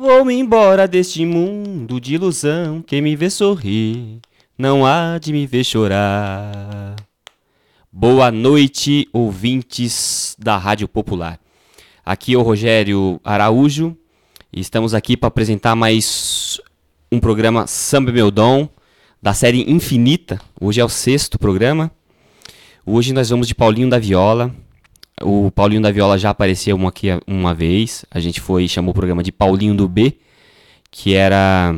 Vou-me embora deste mundo de ilusão. Quem me vê sorrir, não há de me ver chorar. Boa noite, ouvintes da Rádio Popular. Aqui é o Rogério Araújo e estamos aqui para apresentar mais um programa Samba Meu Dom da série Infinita. Hoje é o sexto programa. Hoje nós vamos de Paulinho da Viola. O Paulinho da Viola já apareceu uma, aqui uma vez. A gente foi e chamou o programa de Paulinho do B, que era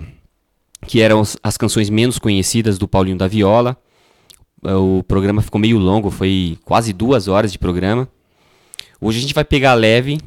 que eram as canções menos conhecidas do Paulinho da Viola. O programa ficou meio longo, foi quase duas horas de programa. Hoje a gente vai pegar leve,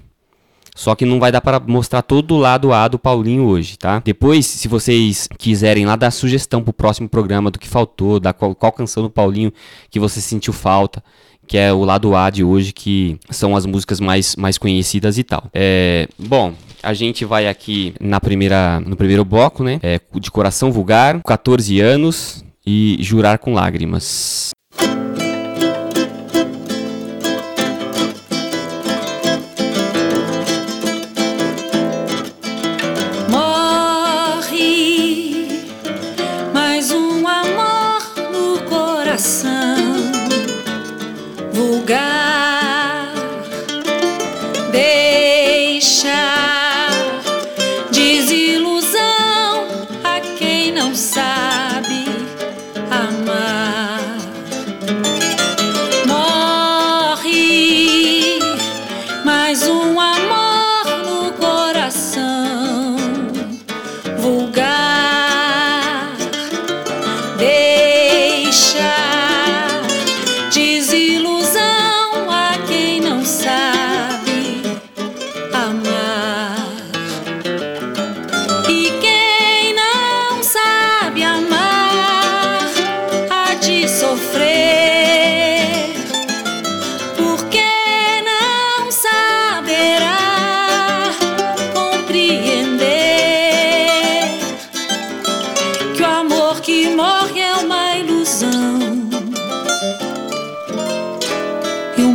só que não vai dar para mostrar todo o lado A do Paulinho hoje, tá? Depois, se vocês quiserem lá dar sugestão pro próximo programa do que faltou, da qual, qual canção do Paulinho que você sentiu falta, que é o lado A de hoje, que são as músicas mais, mais conhecidas e tal. É, bom, a gente vai aqui na primeira, no primeiro bloco, né? É, de coração vulgar, 14 anos e jurar com lágrimas.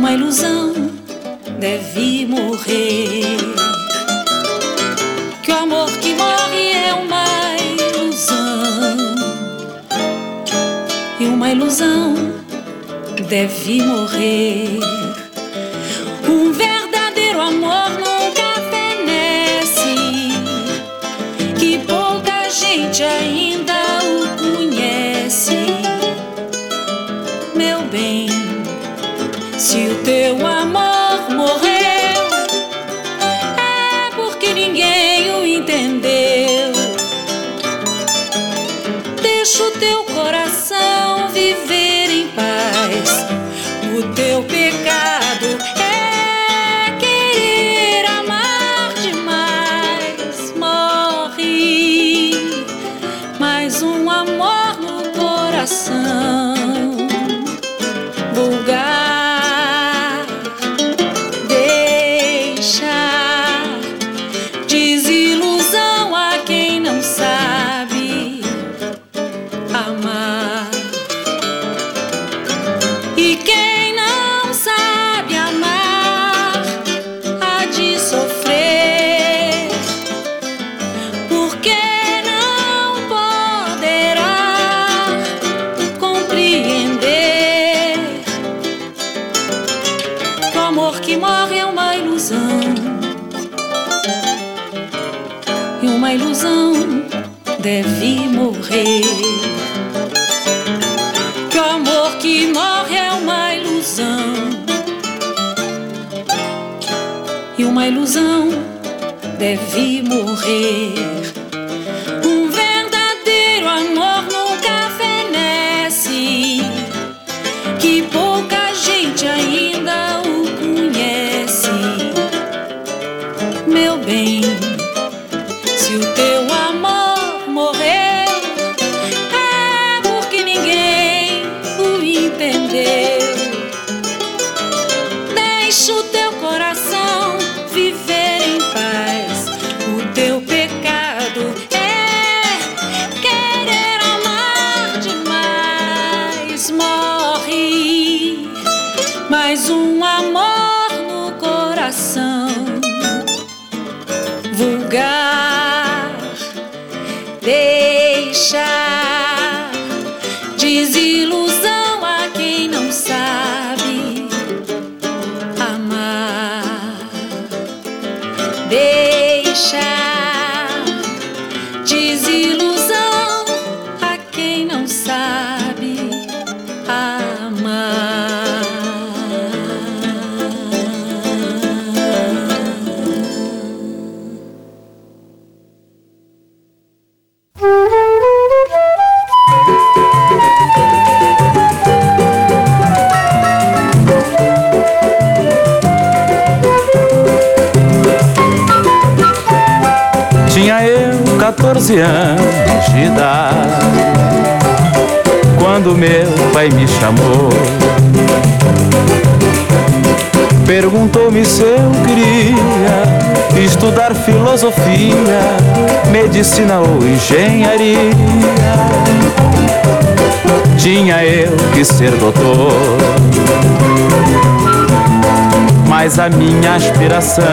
Uma ilusão deve morrer. Que o amor que morre é uma ilusão. E uma ilusão deve morrer. Um verdadeiro amor 14 anos de idade Quando meu pai me chamou Perguntou-me se eu queria estudar filosofia, medicina ou engenharia. Tinha eu que ser doutor, mas a minha aspiração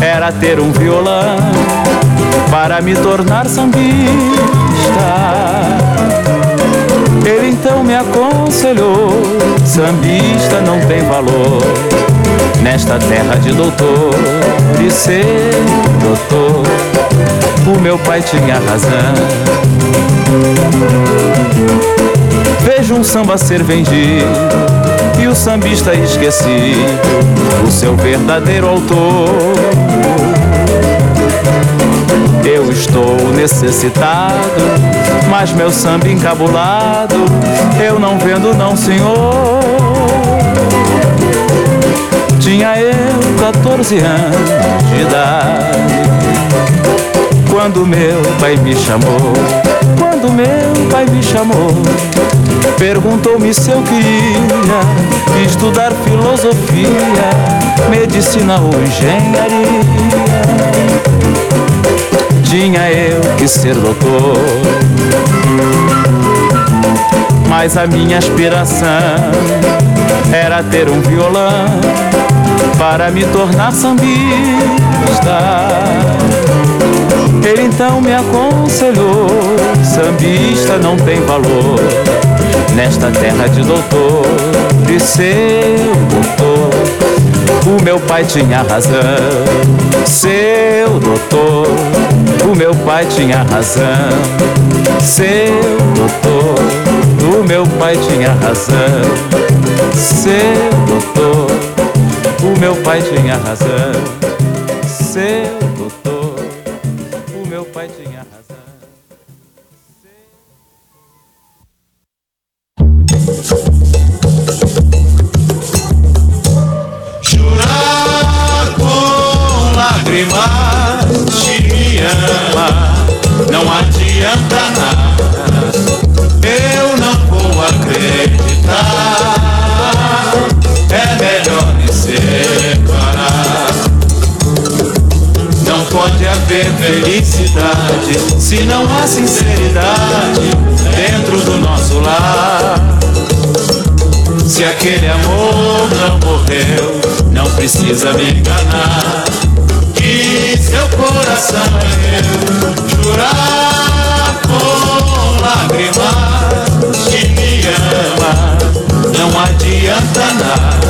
era ter um violão para me tornar sambista. Ele então me aconselhou: sambista não tem valor nesta terra de doutor e ser doutor. O meu pai tinha razão. Vejo um samba ser vendido e o sambista esquecido, o seu verdadeiro autor. Eu estou necessitado, mas meu samba encabulado eu não vendo não, senhor. Tinha eu 14 anos de idade quando meu pai me chamou. Quando meu pai me chamou, perguntou-me se eu queria estudar filosofia, medicina ou engenharia tinha eu que ser doutor. Mas a minha aspiração era ter um violão para me tornar sambista. Ele então me aconselhou: sambista não tem valor nesta terra de doutor, de seu doutor. O meu pai tinha razão, seu doutor. O meu pai tinha razão, seu doutor. O meu pai tinha razão, seu doutor. O meu pai tinha razão, Jurar com lágrimas que me ama não adianta nada. Eu não vou acreditar. É melhor me separar. Não pode haver felicidade se não há sinceridade dentro do nosso lar. Se aquele amor não morreu, não precisa me enganar. Que seu coração é meu, jurar com lágrimas que me ama, não adianta nada.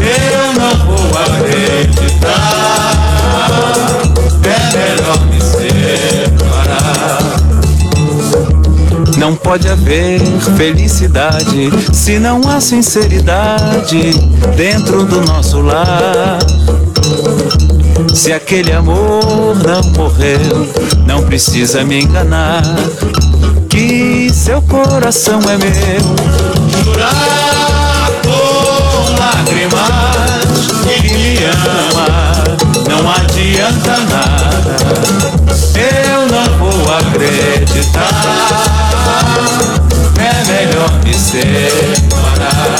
Eu não vou acreditar. É melhor Não pode haver felicidade se não há sinceridade dentro do nosso lar. Se aquele amor não morreu, não precisa me enganar. Que seu coração é meu. Jurar com lágrimas que me ama não adianta nada. Eu acreditar. É melhor me separar.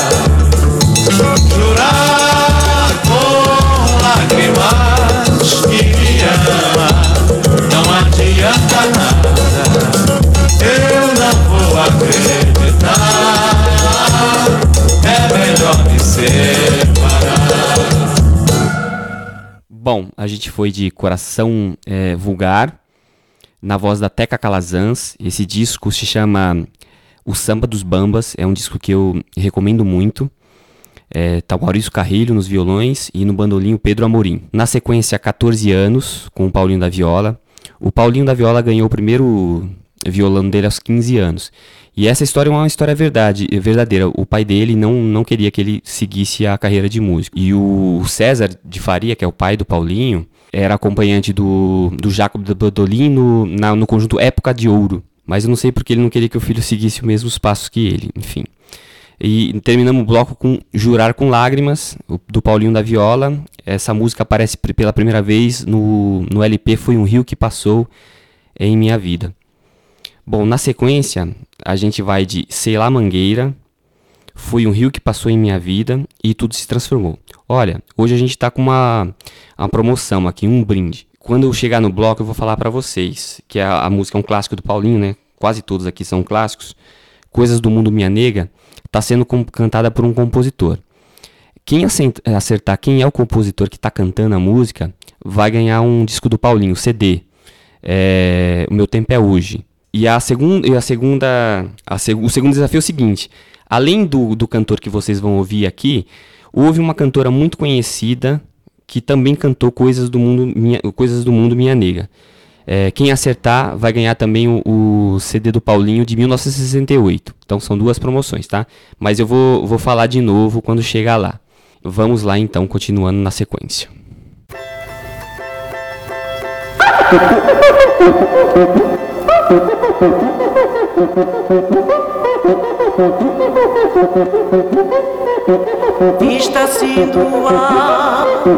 Jurar com lágrimas que me ama não adianta nada. Eu não vou acreditar. É melhor me separar. Bom, a gente foi de Coração é, Vulgar, na voz da Teca Calazans. Esse disco se chama O Samba dos Bambas, é um disco que eu recomendo muito. É, tá o Maurício Carrilho nos violões e no bandolim o Pedro Amorim. Na sequência, 14 anos, com o Paulinho da Viola. O Paulinho da Viola ganhou o primeiro violão dele aos 15 anos. E essa história é uma história verdade, verdadeira. O pai dele não, não queria que ele seguisse a carreira de músico. E o César de Faria, que é o pai do Paulinho, era acompanhante do, do Jacob de Badolin no, na, no conjunto Época de Ouro. Mas eu não sei porque ele não queria que o filho seguisse os mesmos passos que ele, enfim. E terminamos o bloco com Jurar com Lágrimas, do Paulinho da Viola. Essa música aparece pela primeira vez no, no LP Foi um Rio que Passou em Minha Vida. Bom, na sequência, a gente vai de Sei lá Mangueira, Foi um Rio que Passou em Minha Vida e Tudo se Transformou. Olha, hoje a gente está com uma, uma promoção aqui, um brinde. Quando eu chegar no bloco, eu vou falar para vocês que a, a música é um clássico do Paulinho, né? Quase todos aqui são clássicos. Coisas do Mundo Minha Nega está sendo cantada por um compositor. Quem acertar quem é o compositor que está cantando a música vai ganhar um disco do Paulinho, CD. É, o meu tempo é hoje. E a, segun, e a segunda. A seg, o segundo desafio é o seguinte: além do, do cantor que vocês vão ouvir aqui, houve uma cantora muito conhecida que também cantou coisas do mundo minha, coisas do mundo minha nega. É, quem acertar vai ganhar também o, o, CD do Paulinho de 1968. Então são duas promoções, tá? Mas eu vou, vou falar de novo quando chegar lá. Vamos lá então, continuando na sequência. Vista-se do alto,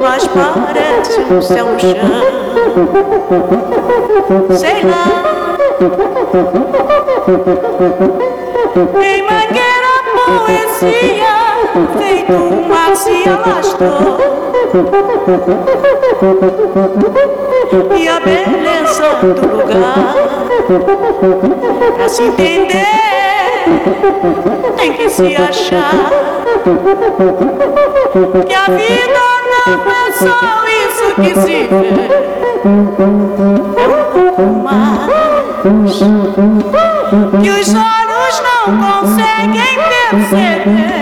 mas parece um céu chão. Sei lá. Em mangueira poesia, feito um mar se alastrou. E a beleza do lugar Pra se entender Tem que se achar Que a vida não é só isso que se vê. É um pouco mais Que os olhos não conseguem perceber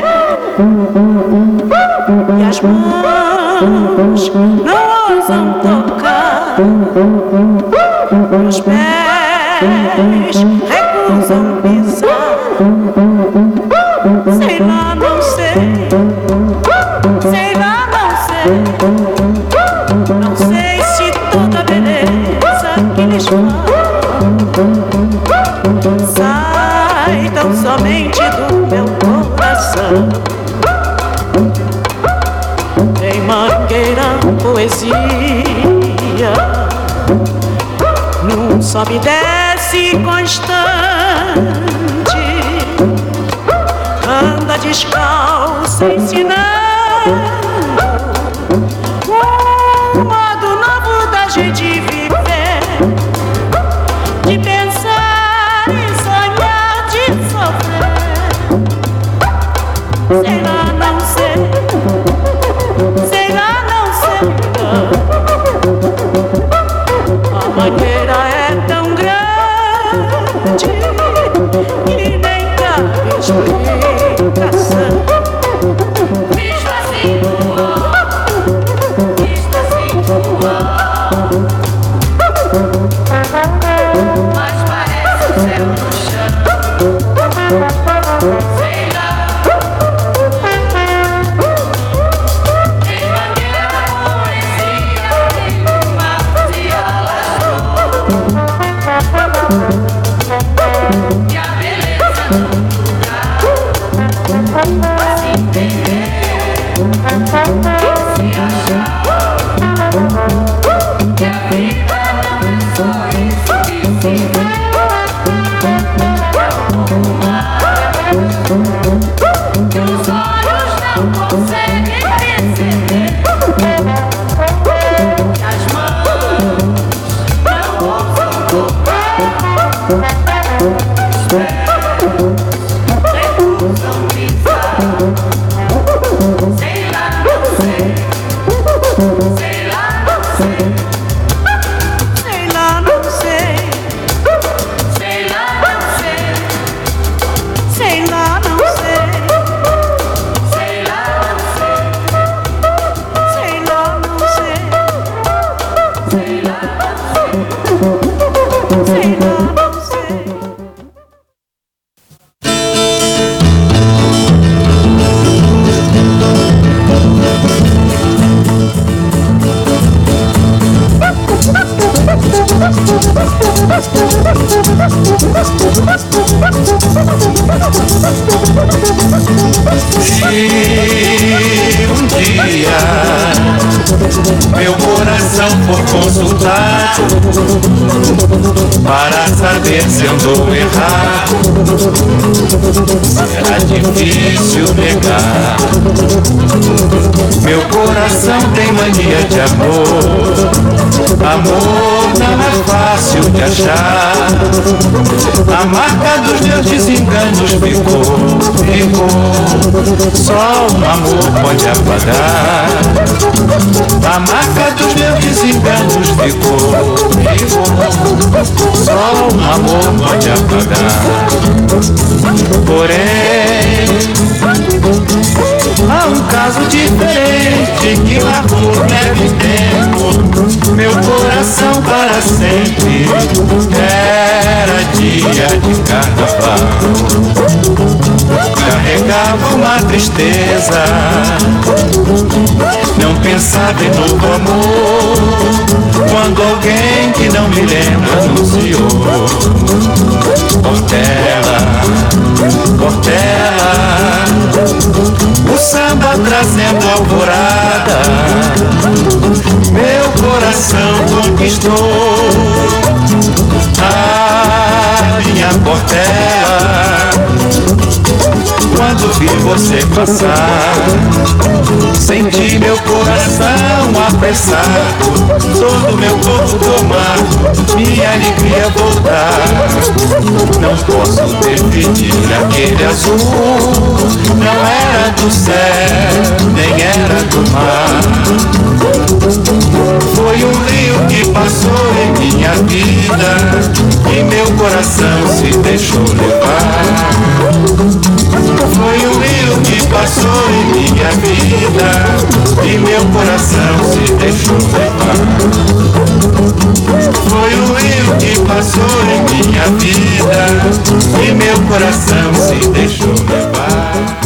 sobe e desce constante. Anda descalça ensinando um modo novo da gente viver. De pensar e sonhar de sofrer A marca dos meus desenganos ficou, ficou. Só um amor pode apagar. Porém, um caso diferente que marcou leve tempo. Meu coração para sempre era dia de carnaval. Carregava uma tristeza, não pensava em novo amor. Quando alguém que não me lembra anunciou Portela, Portela O samba trazendo alvorada. Meu coração conquistou. A minha Portela quando vi você passar. Senti meu coração apressado, todo meu corpo tomar, minha alegria voltar. Não posso definir aquele azul, não era do céu, nem era do mar. Foi um rio que passou em minha vida e meu coração se deixou levar. Foi o rio que passou em minha vida E meu coração se deixou levar Foi o rio que passou em minha vida E meu coração se deixou levar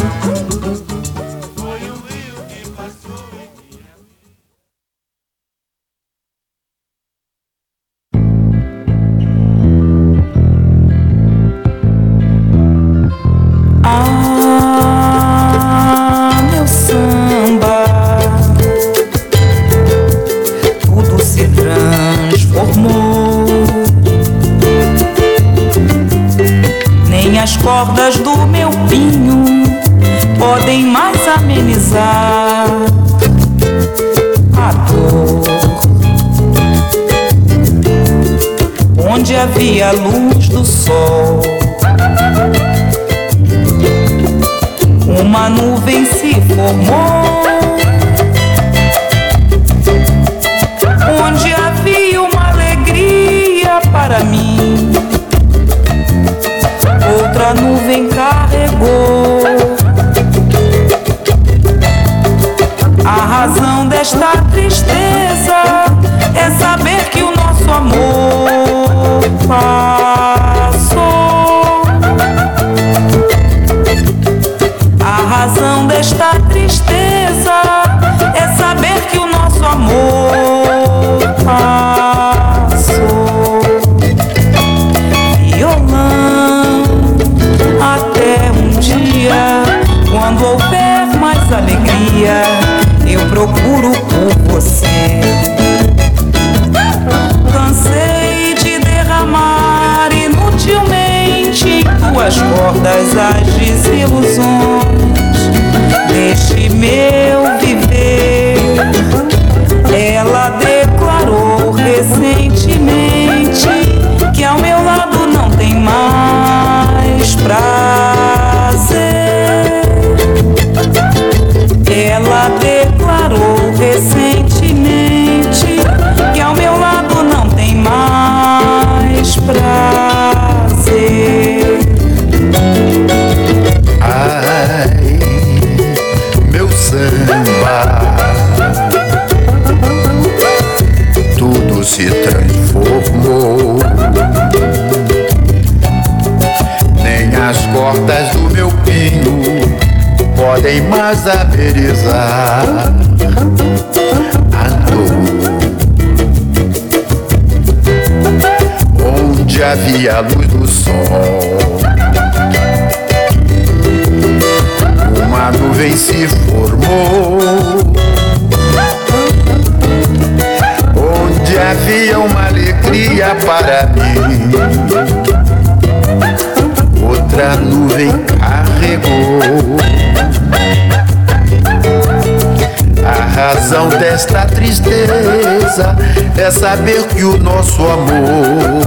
saber que o nosso amor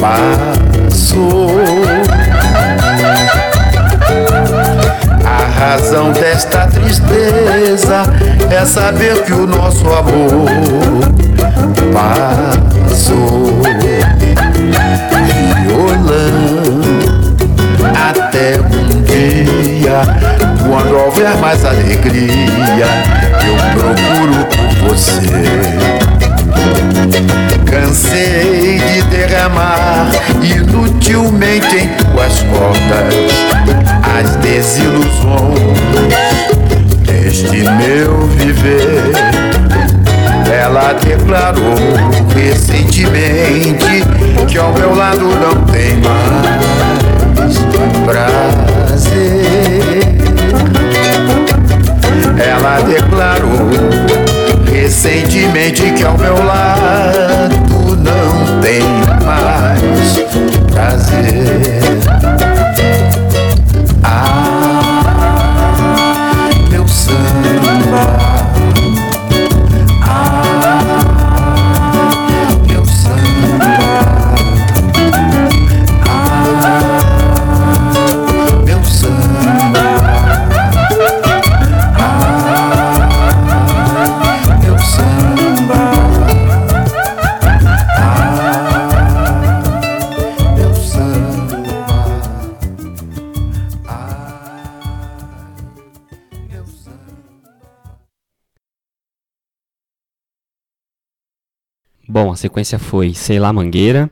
passou. A razão desta tristeza é saber tuas cordas as desilusões deste meu viver. Ela declarou recentemente que ao meu lado não tem mais prazer. Ela declarou recentemente que ao meu lado não tem mais prazer. Bom, a sequência foi Sei lá Mangueira,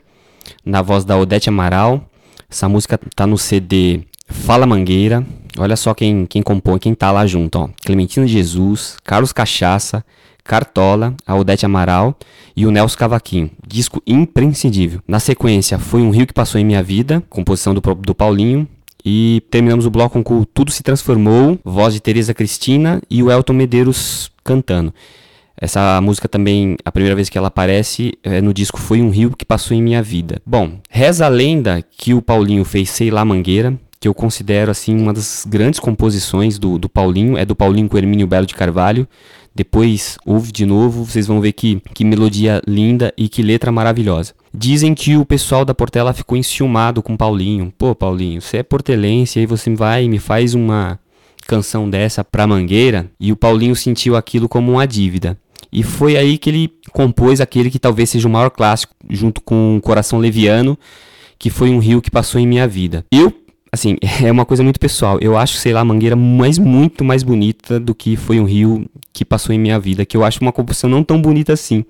na voz da Odete Amaral. Essa música tá no CD Fala Mangueira. Olha só quem, quem compõe, quem tá lá junto, ó. Clementina Jesus, Carlos Cachaça, Cartola, a Odete Amaral e o Nelson Cavaquinho. Disco imprescindível. Na sequência, foi Um Rio que Passou em Minha Vida, composição do, do Paulinho. E terminamos o bloco com Tudo Se Transformou, voz de Tereza Cristina e o Elton Medeiros cantando. Essa música também, a primeira vez que ela aparece é, no disco Foi um Rio que Passou em Minha Vida. Bom, reza a lenda que o Paulinho fez Sei Lá Mangueira, que eu considero assim uma das grandes composições do, do Paulinho, é do Paulinho com Hermínio Belo de Carvalho. Depois ouve de novo, vocês vão ver que, que melodia linda e que letra maravilhosa. Dizem que o pessoal da Portela ficou enciumado com Paulinho. Pô, Paulinho, você é portelense, aí você vai e me faz uma canção dessa pra Mangueira. E o Paulinho sentiu aquilo como uma dívida. E foi aí que ele compôs aquele que talvez seja o maior clássico, junto com Coração Leviano, que foi um rio que passou em minha vida. Eu, assim, é uma coisa muito pessoal. Eu acho, sei lá, Mangueira mais muito mais bonita do que foi um rio que passou em minha vida, que eu acho uma composição não tão bonita assim.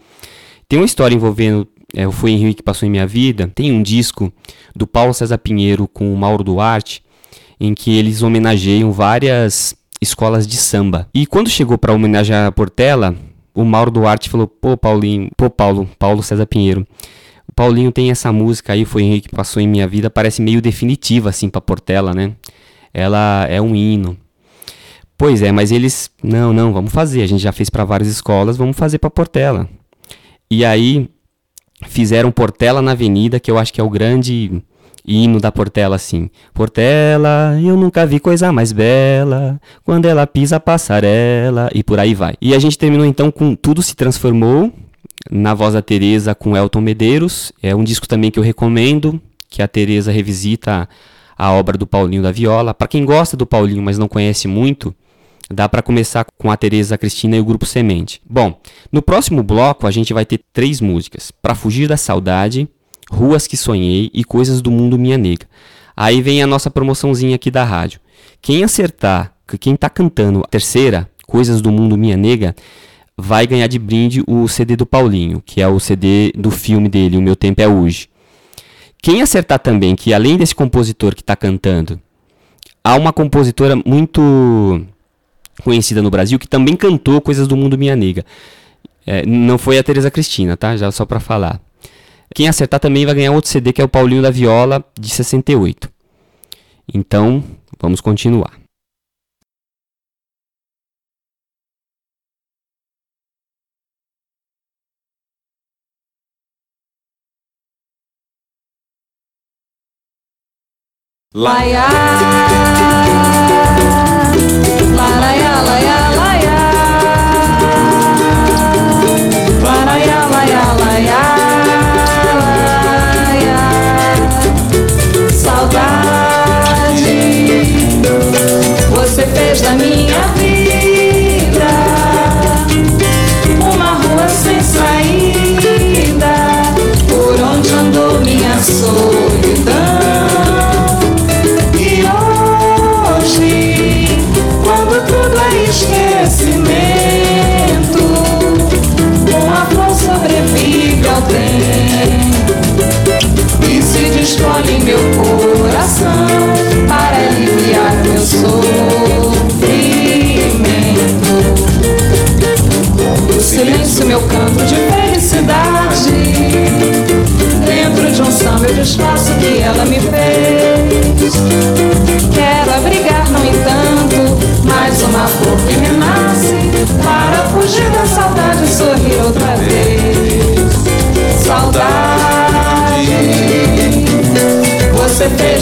Tem uma história envolvendo é, o Foi em Rio que passou em minha vida. Tem um disco do Paulo César Pinheiro com o Mauro Duarte, em que eles homenageiam várias escolas de samba. E quando chegou para homenagear a Portela, o Mauro Duarte falou: "Pô, Paulinho, pô, Paulo, Paulo César Pinheiro. O Paulinho tem essa música aí, foi Henrique que passou em minha vida, parece meio definitiva assim para Portela, né? Ela é um hino. Pois é, mas eles, não, não, vamos fazer. A gente já fez para várias escolas, vamos fazer para Portela. E aí fizeram Portela na Avenida, que eu acho que é o grande hino da Portela assim. Portela, eu nunca vi coisa mais bela, quando ela pisa a passarela e por aí vai. E a gente terminou então com Tudo se transformou na voz da Teresa com Elton Medeiros. É um disco também que eu recomendo, que a Teresa revisita a obra do Paulinho da Viola. Para quem gosta do Paulinho, mas não conhece muito, dá para começar com a Teresa Cristina e o grupo Semente. Bom, no próximo bloco a gente vai ter três músicas: Para fugir da saudade, Ruas que Sonhei e Coisas do Mundo Minha Nega. Aí vem a nossa promoçãozinha aqui da rádio. Quem acertar, quem tá cantando a terceira, Coisas do Mundo Minha Nega, vai ganhar de brinde o CD do Paulinho, que é o CD do filme dele, O Meu Tempo é Hoje. Quem acertar também que além desse compositor que está cantando, há uma compositora muito conhecida no Brasil que também cantou Coisas do Mundo Minha Nega. É, não foi a Teresa Cristina, tá? Já só para falar. Quem acertar também vai ganhar outro CD que é o Paulinho da Viola de 68. Então, vamos continuar. Laia, laia, laia. fosse meu canto de felicidade. Dentro de um samba eu disfarço que ela me fez. Quero abrigar, no entanto, mais uma flor que renasce. Para fugir da saudade e sorrir outra vez. Saudade, você fez.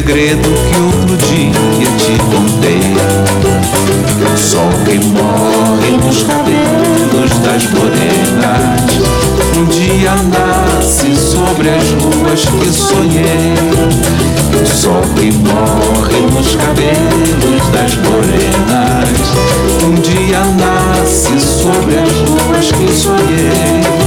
segredo que outro dia te contei. Só quem morre nos cabelos das morenas. Um dia nasce sobre as ruas que sonhei. Só quem morre nos cabelos das morenas. Um dia nasce sobre as ruas que sonhei.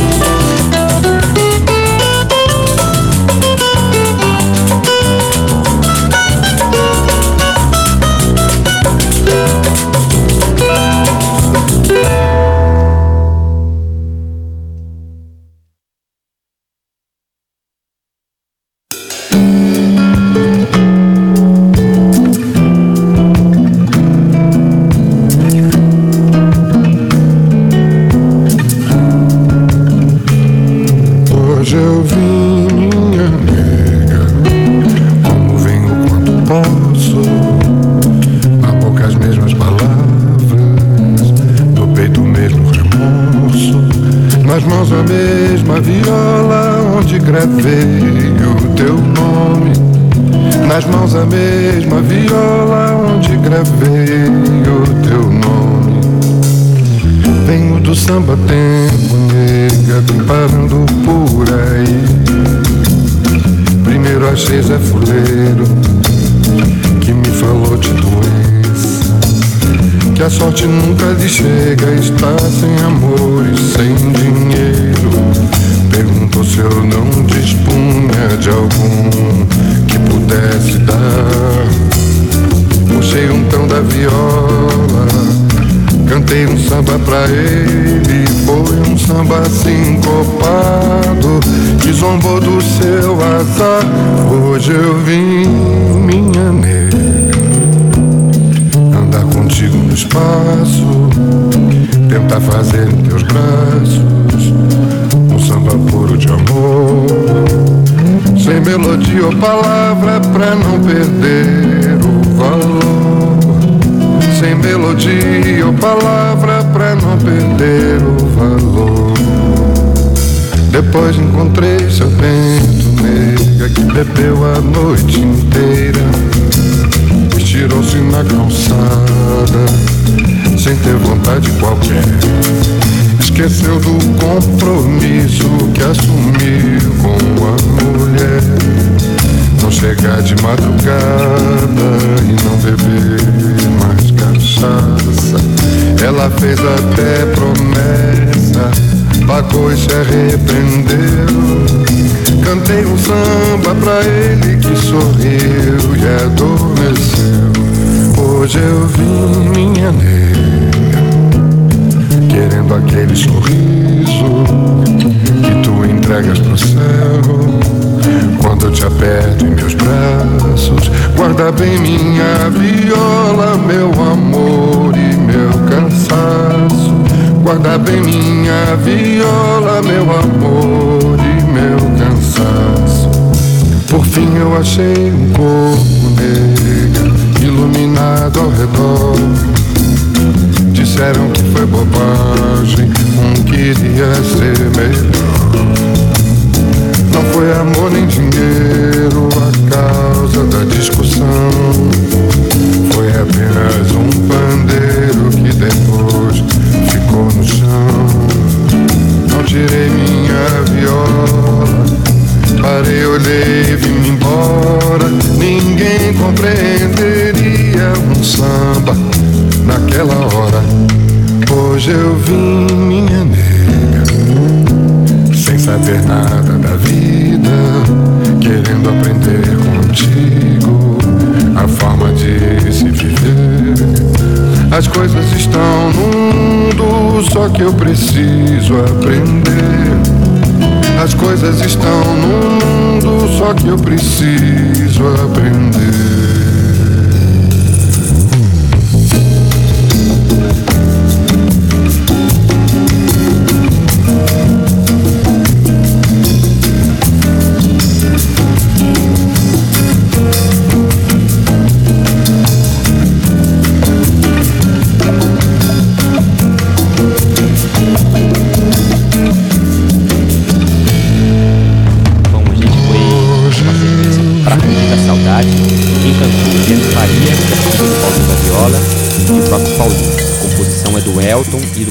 Promessa pagou e se arrependeu. Cantei um samba pra ele que sorriu e adormeceu. Hoje eu vi minha nega, querendo aquele sorriso que tu entregas pro céu. Quando eu te aperto em meus braços, guarda bem minha viola, meu amor e meu cansaço. Guarda bem minha viola, meu amor e meu cansaço. Por fim eu achei um corpo negro, iluminado ao redor. Disseram que foi bobagem, um queria ser melhor. Não foi amor nem dinheiro a causa da discussão. Foi apenas um pandeiro que no chão. Não tirei minha viola, parei, olhei e vim embora. Ninguém compreenderia um samba naquela hora. Hoje eu vim, minha nega, sem saber nada da vida, querendo aprender contigo a forma de se viver. As coisas estão no mundo, só que eu preciso aprender. As coisas estão no mundo, só que eu preciso aprender.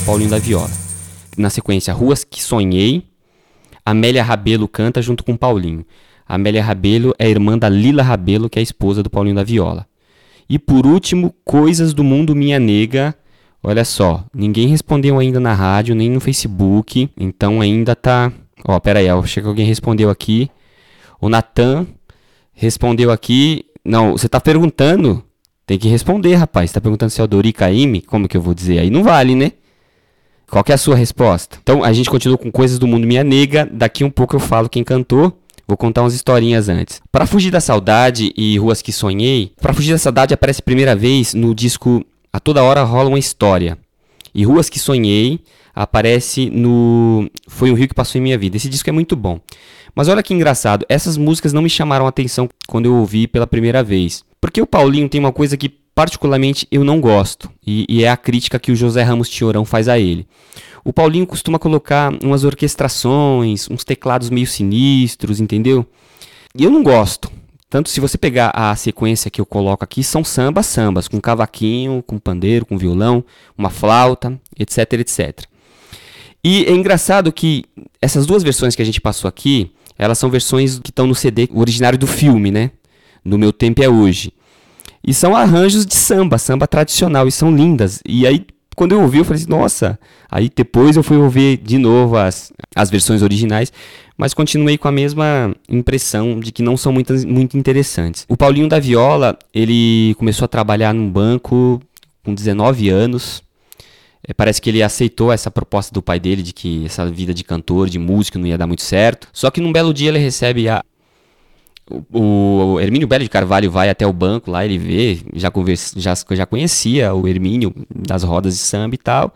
Paulinho da Viola. Na sequência, Ruas que Sonhei, Amélia Rabelo canta junto com Paulinho. Amélia Rabelo é irmã da Lila Rabelo, que é a esposa do Paulinho da Viola. E por último, Coisas do Mundo Minha Nega. Olha só, ninguém respondeu ainda na rádio, nem no Facebook, então ainda tá. Ó, pera aí, achei que alguém respondeu aqui. O Natan respondeu aqui. Não, você tá perguntando? Tem que responder, rapaz. Tá perguntando se é o Dori Caymmi? Como que eu vou dizer? Aí não vale, né? Qual é a sua resposta? Então a gente continua com Coisas do Mundo Minha Nega. Daqui um pouco eu falo quem cantou. Vou contar umas historinhas antes. Para fugir da saudade e Ruas que Sonhei, Para fugir da saudade aparece primeira vez no disco A Toda Hora Rola uma História. E Ruas que Sonhei aparece no Foi um Rio que Passou em Minha Vida. Esse disco é muito bom. Mas olha que engraçado, essas músicas não me chamaram a atenção quando eu ouvi pela primeira vez. Porque o Paulinho tem uma coisa que particularmente eu não gosto, e, e é a crítica que o José Ramos Tiorão faz a ele. O Paulinho costuma colocar umas orquestrações, uns teclados meio sinistros, entendeu? E eu não gosto. Tanto se você pegar a sequência que eu coloco aqui, são sambas, sambas, com cavaquinho, com pandeiro, com violão, uma flauta, etc, etc. E é engraçado que essas duas versões que a gente passou aqui, elas são versões que estão no CD originário do filme, né? No meu tempo é hoje. E são arranjos de samba, samba tradicional, e são lindas. E aí, quando eu ouvi, eu falei assim, nossa. Aí depois eu fui ouvir de novo as, as versões originais, mas continuei com a mesma impressão de que não são muito, muito interessantes. O Paulinho da Viola, ele começou a trabalhar num banco com 19 anos. É, parece que ele aceitou essa proposta do pai dele de que essa vida de cantor, de músico, não ia dar muito certo. Só que num belo dia ele recebe a, o, o Hermínio Belo de Carvalho vai até o banco lá, ele vê, já, conversa, já, já conhecia o Hermínio das rodas de samba e tal.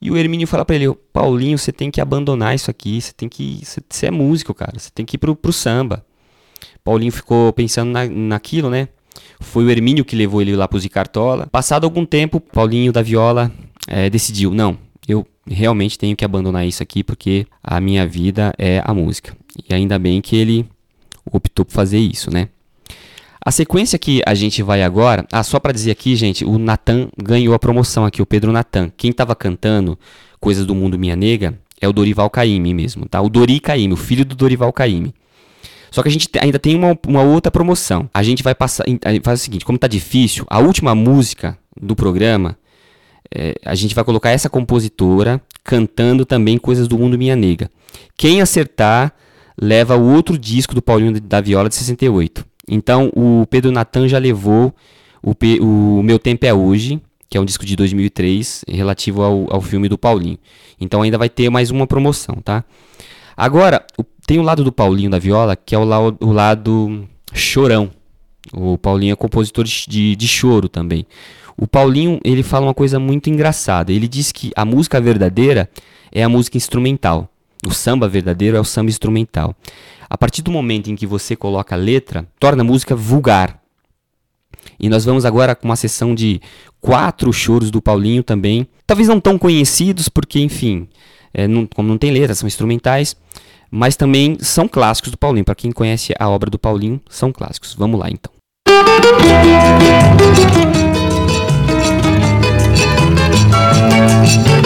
E o Hermínio fala pra ele, Paulinho, você tem que abandonar isso aqui, você tem que. Você é músico, cara, você tem que ir pro, pro samba. Paulinho ficou pensando na, naquilo, né? Foi o Hermínio que levou ele lá pro Zicartola. Passado algum tempo, Paulinho da Viola é, decidiu, não, eu realmente tenho que abandonar isso aqui porque a minha vida é a música. E ainda bem que ele optou por fazer isso, né? A sequência que a gente vai agora, ah, só para dizer aqui, gente, o Natan ganhou a promoção aqui, o Pedro Natan. Quem estava cantando Coisas do Mundo Minha Nega é o Dorival Caymmi mesmo, tá? O Dori Caymmi, o filho do Dorival Caymmi. Só que a gente ainda tem uma, uma outra promoção. A gente vai passar, faz o seguinte, como tá difícil, a última música do programa, é, a gente vai colocar essa compositora cantando também Coisas do Mundo Minha Nega. Quem acertar leva o outro disco do Paulinho da Viola de 68. Então, o Pedro Natan já levou o, o Meu Tempo é Hoje, que é um disco de 2003, relativo ao, ao filme do Paulinho. Então, ainda vai ter mais uma promoção, tá? Agora, o, tem o lado do Paulinho da viola, que é o, la, o lado chorão. O Paulinho é compositor de, de choro também. O Paulinho, ele fala uma coisa muito engraçada. Ele diz que a música verdadeira é a música instrumental. O samba verdadeiro é o samba instrumental. A partir do momento em que você coloca a letra, torna a música vulgar. E nós vamos agora com uma sessão de quatro choros do Paulinho também. Talvez não tão conhecidos, porque, enfim, é, não, como não tem letra, são instrumentais. Mas também são clássicos do Paulinho. Para quem conhece a obra do Paulinho, são clássicos. Vamos lá então. Música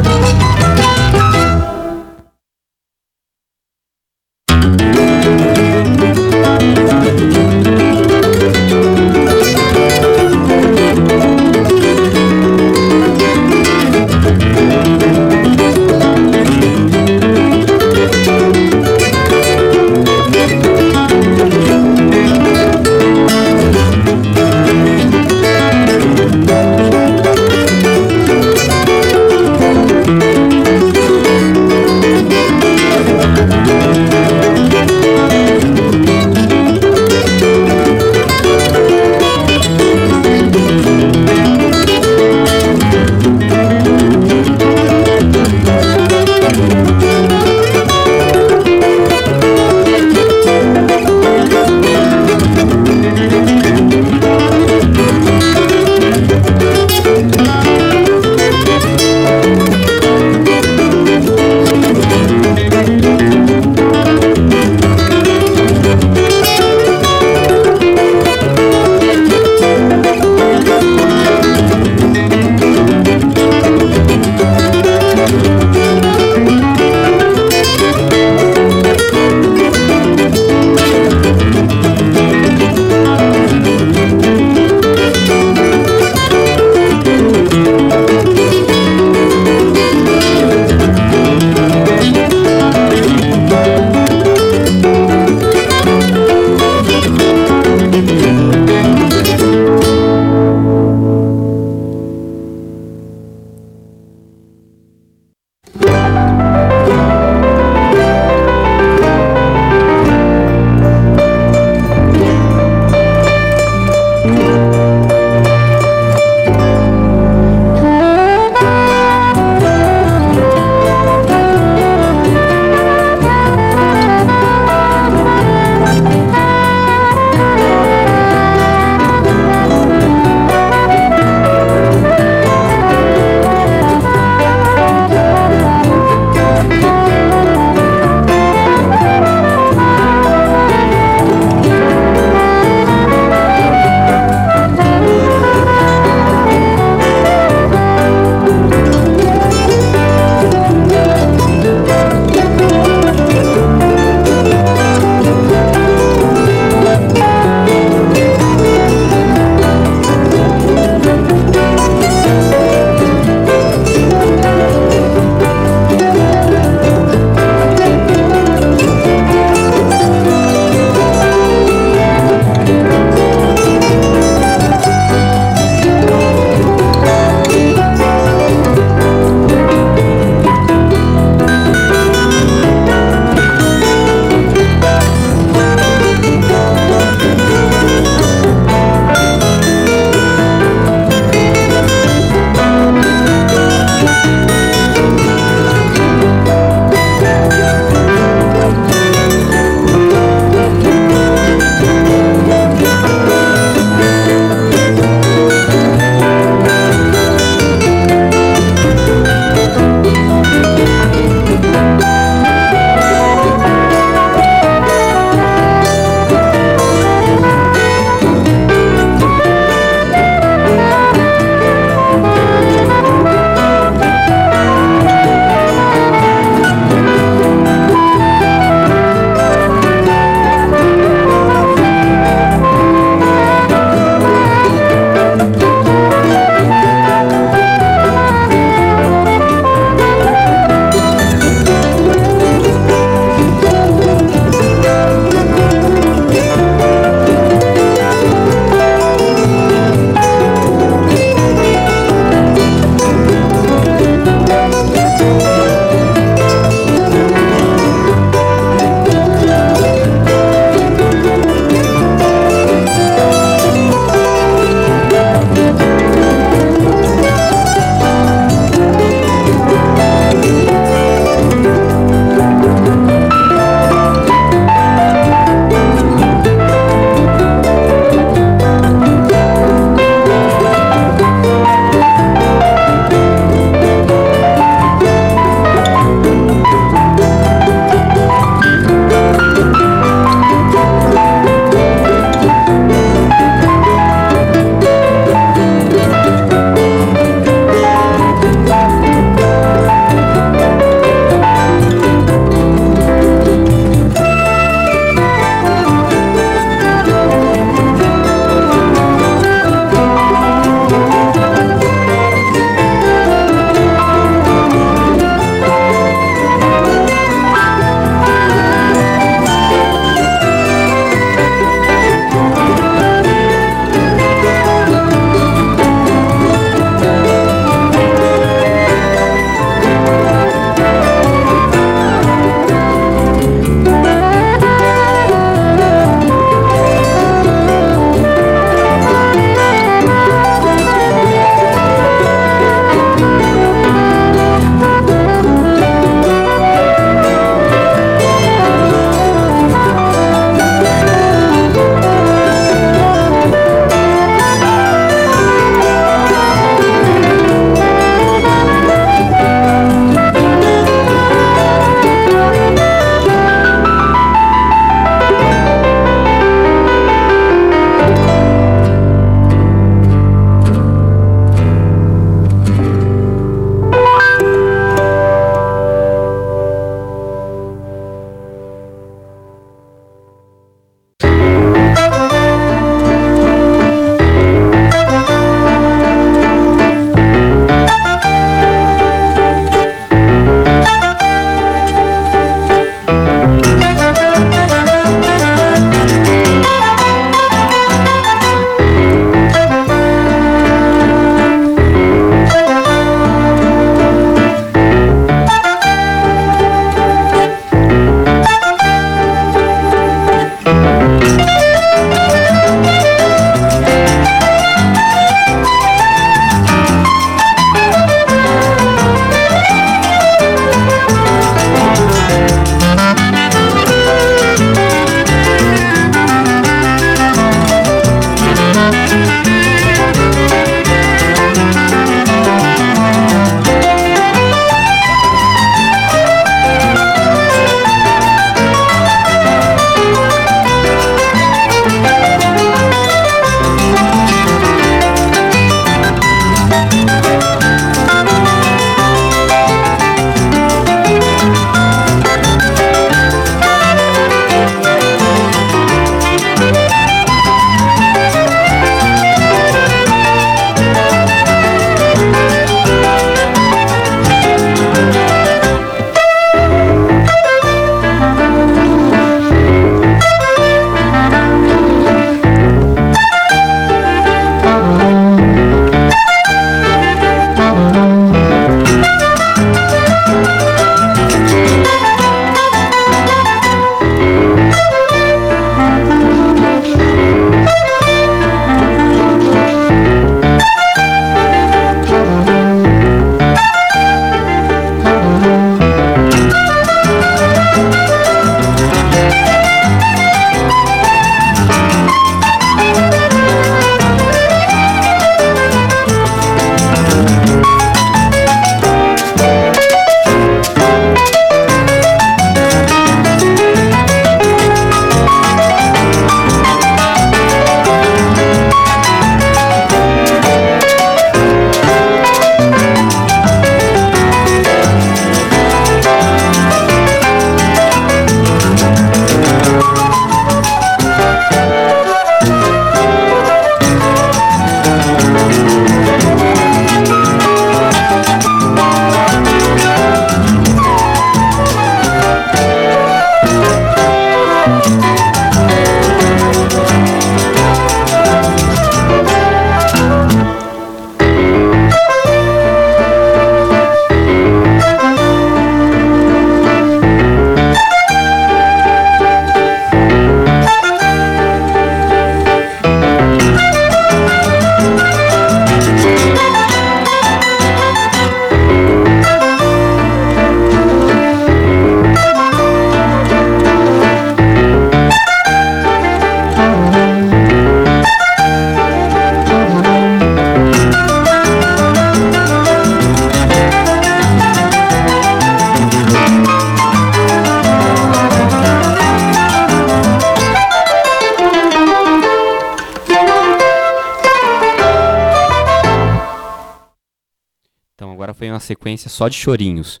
Agora foi uma sequência só de chorinhos.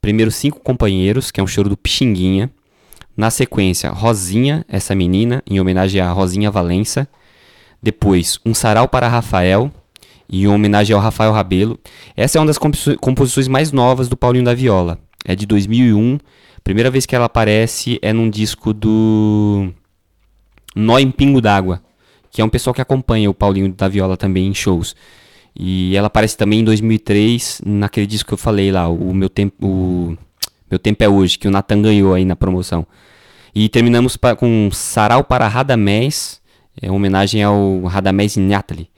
Primeiro Cinco Companheiros, que é um choro do Pixinguinha. Na sequência, Rosinha, essa menina, em homenagem a Rosinha Valença. Depois, Um Sarau para Rafael, em homenagem ao Rafael Rabelo. Essa é uma das composi- composições mais novas do Paulinho da Viola. É de 2001. Primeira vez que ela aparece é num disco do Nó em Pingo d'Água, que é um pessoal que acompanha o Paulinho da Viola também em shows. E ela aparece também em 2003, naquele disco que eu falei lá, o Meu Tempo, o Meu Tempo é Hoje, que o Nathan ganhou aí na promoção. E terminamos pa- com Sarau para Radamés, é uma homenagem ao Radamés Nathalie.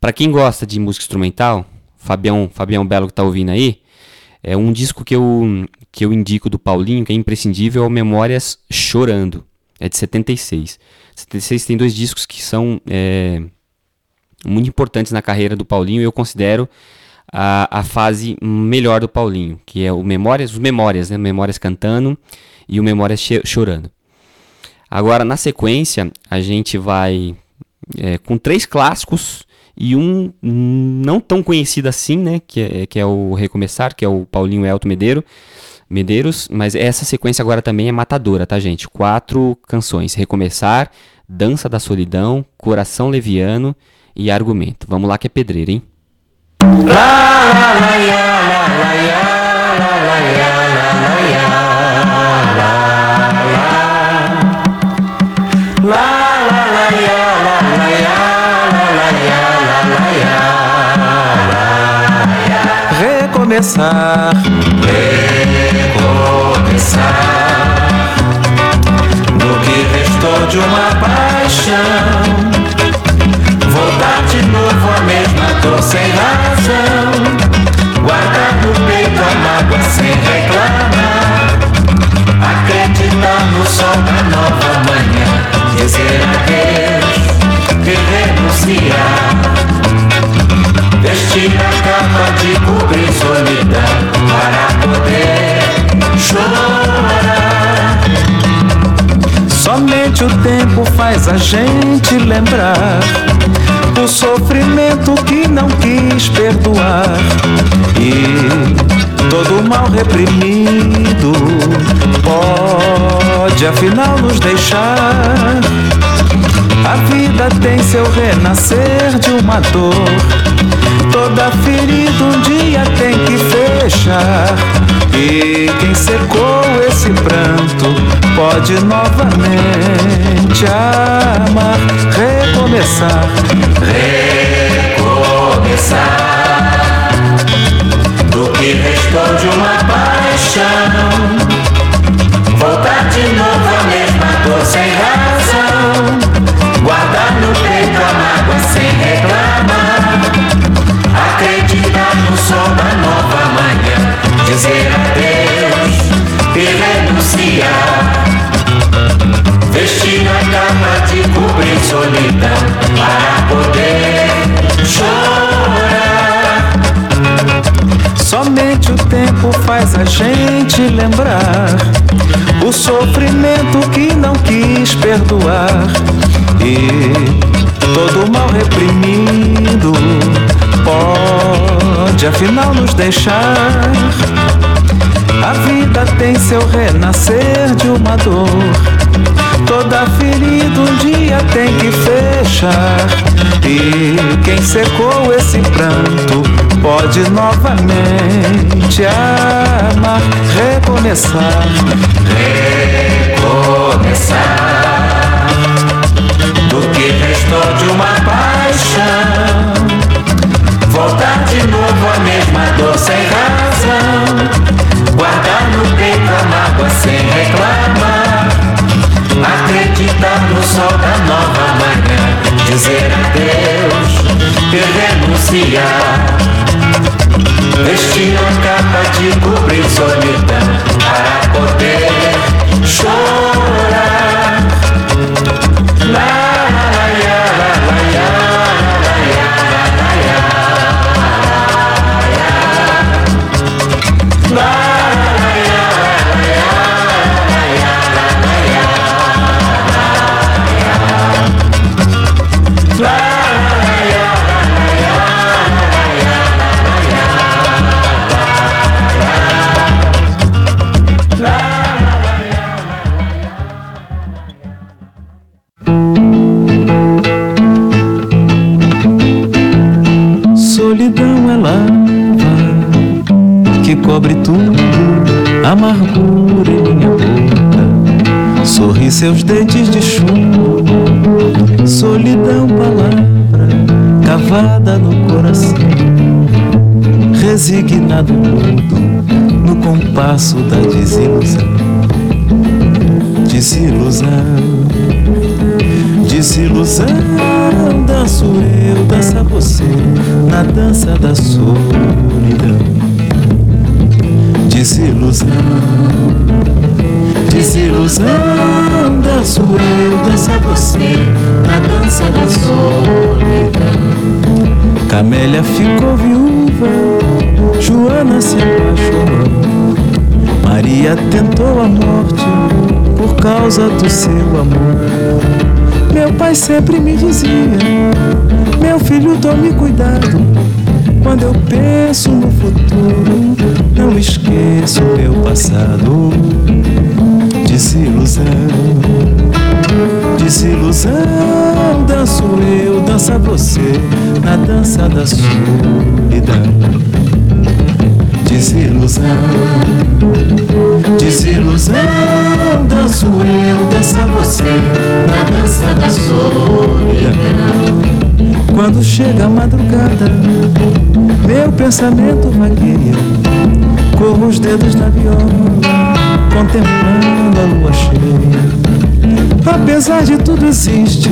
Para quem gosta de música instrumental, Fabião, Fabião Belo que tá ouvindo aí, é um disco que eu, que eu indico do Paulinho, que é imprescindível, é Memórias Chorando. É de 76. 76 tem dois discos que são é, muito importantes na carreira do Paulinho eu considero a, a fase melhor do Paulinho, que é o Memórias, os Memórias, né? Memórias cantando e o Memórias chorando. Agora, na sequência, a gente vai é, com três clássicos e um não tão conhecido assim, né? Que é, que é o Recomeçar, que é o Paulinho Elton Medeiro, Medeiros. Mas essa sequência agora também é matadora, tá, gente? Quatro canções: Recomeçar, Dança da Solidão, Coração Leviano e Argumento. Vamos lá que é pedreiro, hein? Recomeçar, recomeçar. No que restou de uma paixão sem razão. Guardar no peito a mágoa sem reclamar. Acreditar no sol da nova manhã. Dizer adeus e renunciar Vestir a capa de cobrir solidão Para poder chorar. Somente o tempo faz a gente lembrar o sofrimento que não quis perdoar e todo mal reprimido pode afinal nos deixar. A vida tem seu renascer de uma dor. Toda ferida um dia tem que fechar. E quem secou esse pranto pode novamente amar, recomeçar. recomeçar Do que restou de uma paixão renunciar Vestir a capa de cobrir solidão Para poder chorar Somente o tempo faz a gente lembrar o sofrimento que não quis perdoar e todo mal reprimido pode afinal nos deixar. A vida tem seu renascer de uma dor. Toda ferida um dia tem que fechar. E quem secou esse pranto pode novamente amar, recomeçar. recomeçar Do que restou de uma paixão Voltar de novo a mesma dor sem razão Guardar no peito a mágoa sem reclamar Acreditar no sol da nova manhã. Dizer adeus e renunciar. Vestir a capa de cobrir solidão Para poder chorar. La seus dentes de chumbo, solidão, palavra cavada no coração. Resignado mudo no compasso da desilusão. Desilusão, desilusão. Danço eu, dança você na dança da solidão. Desilusão, desilusão. Danço eu, dança você na dança da solidão. Camélia ficou viúva, Joana se apaixonou. Maria tentou a morte por causa do seu amor. Meu pai sempre me dizia: Meu filho, tome cuidado. Quando eu penso no futuro, não esqueço meu passado. Desilusão, desilusão. Danço eu, dança você, na dança da solidão. Desilusão, desilusão. Danço eu, dança você, na dança da solidão. Quando chega a madrugada, meu pensamento vagueia. Corro os dedos na viola, contemplando a lua cheia. Apesar de tudo existe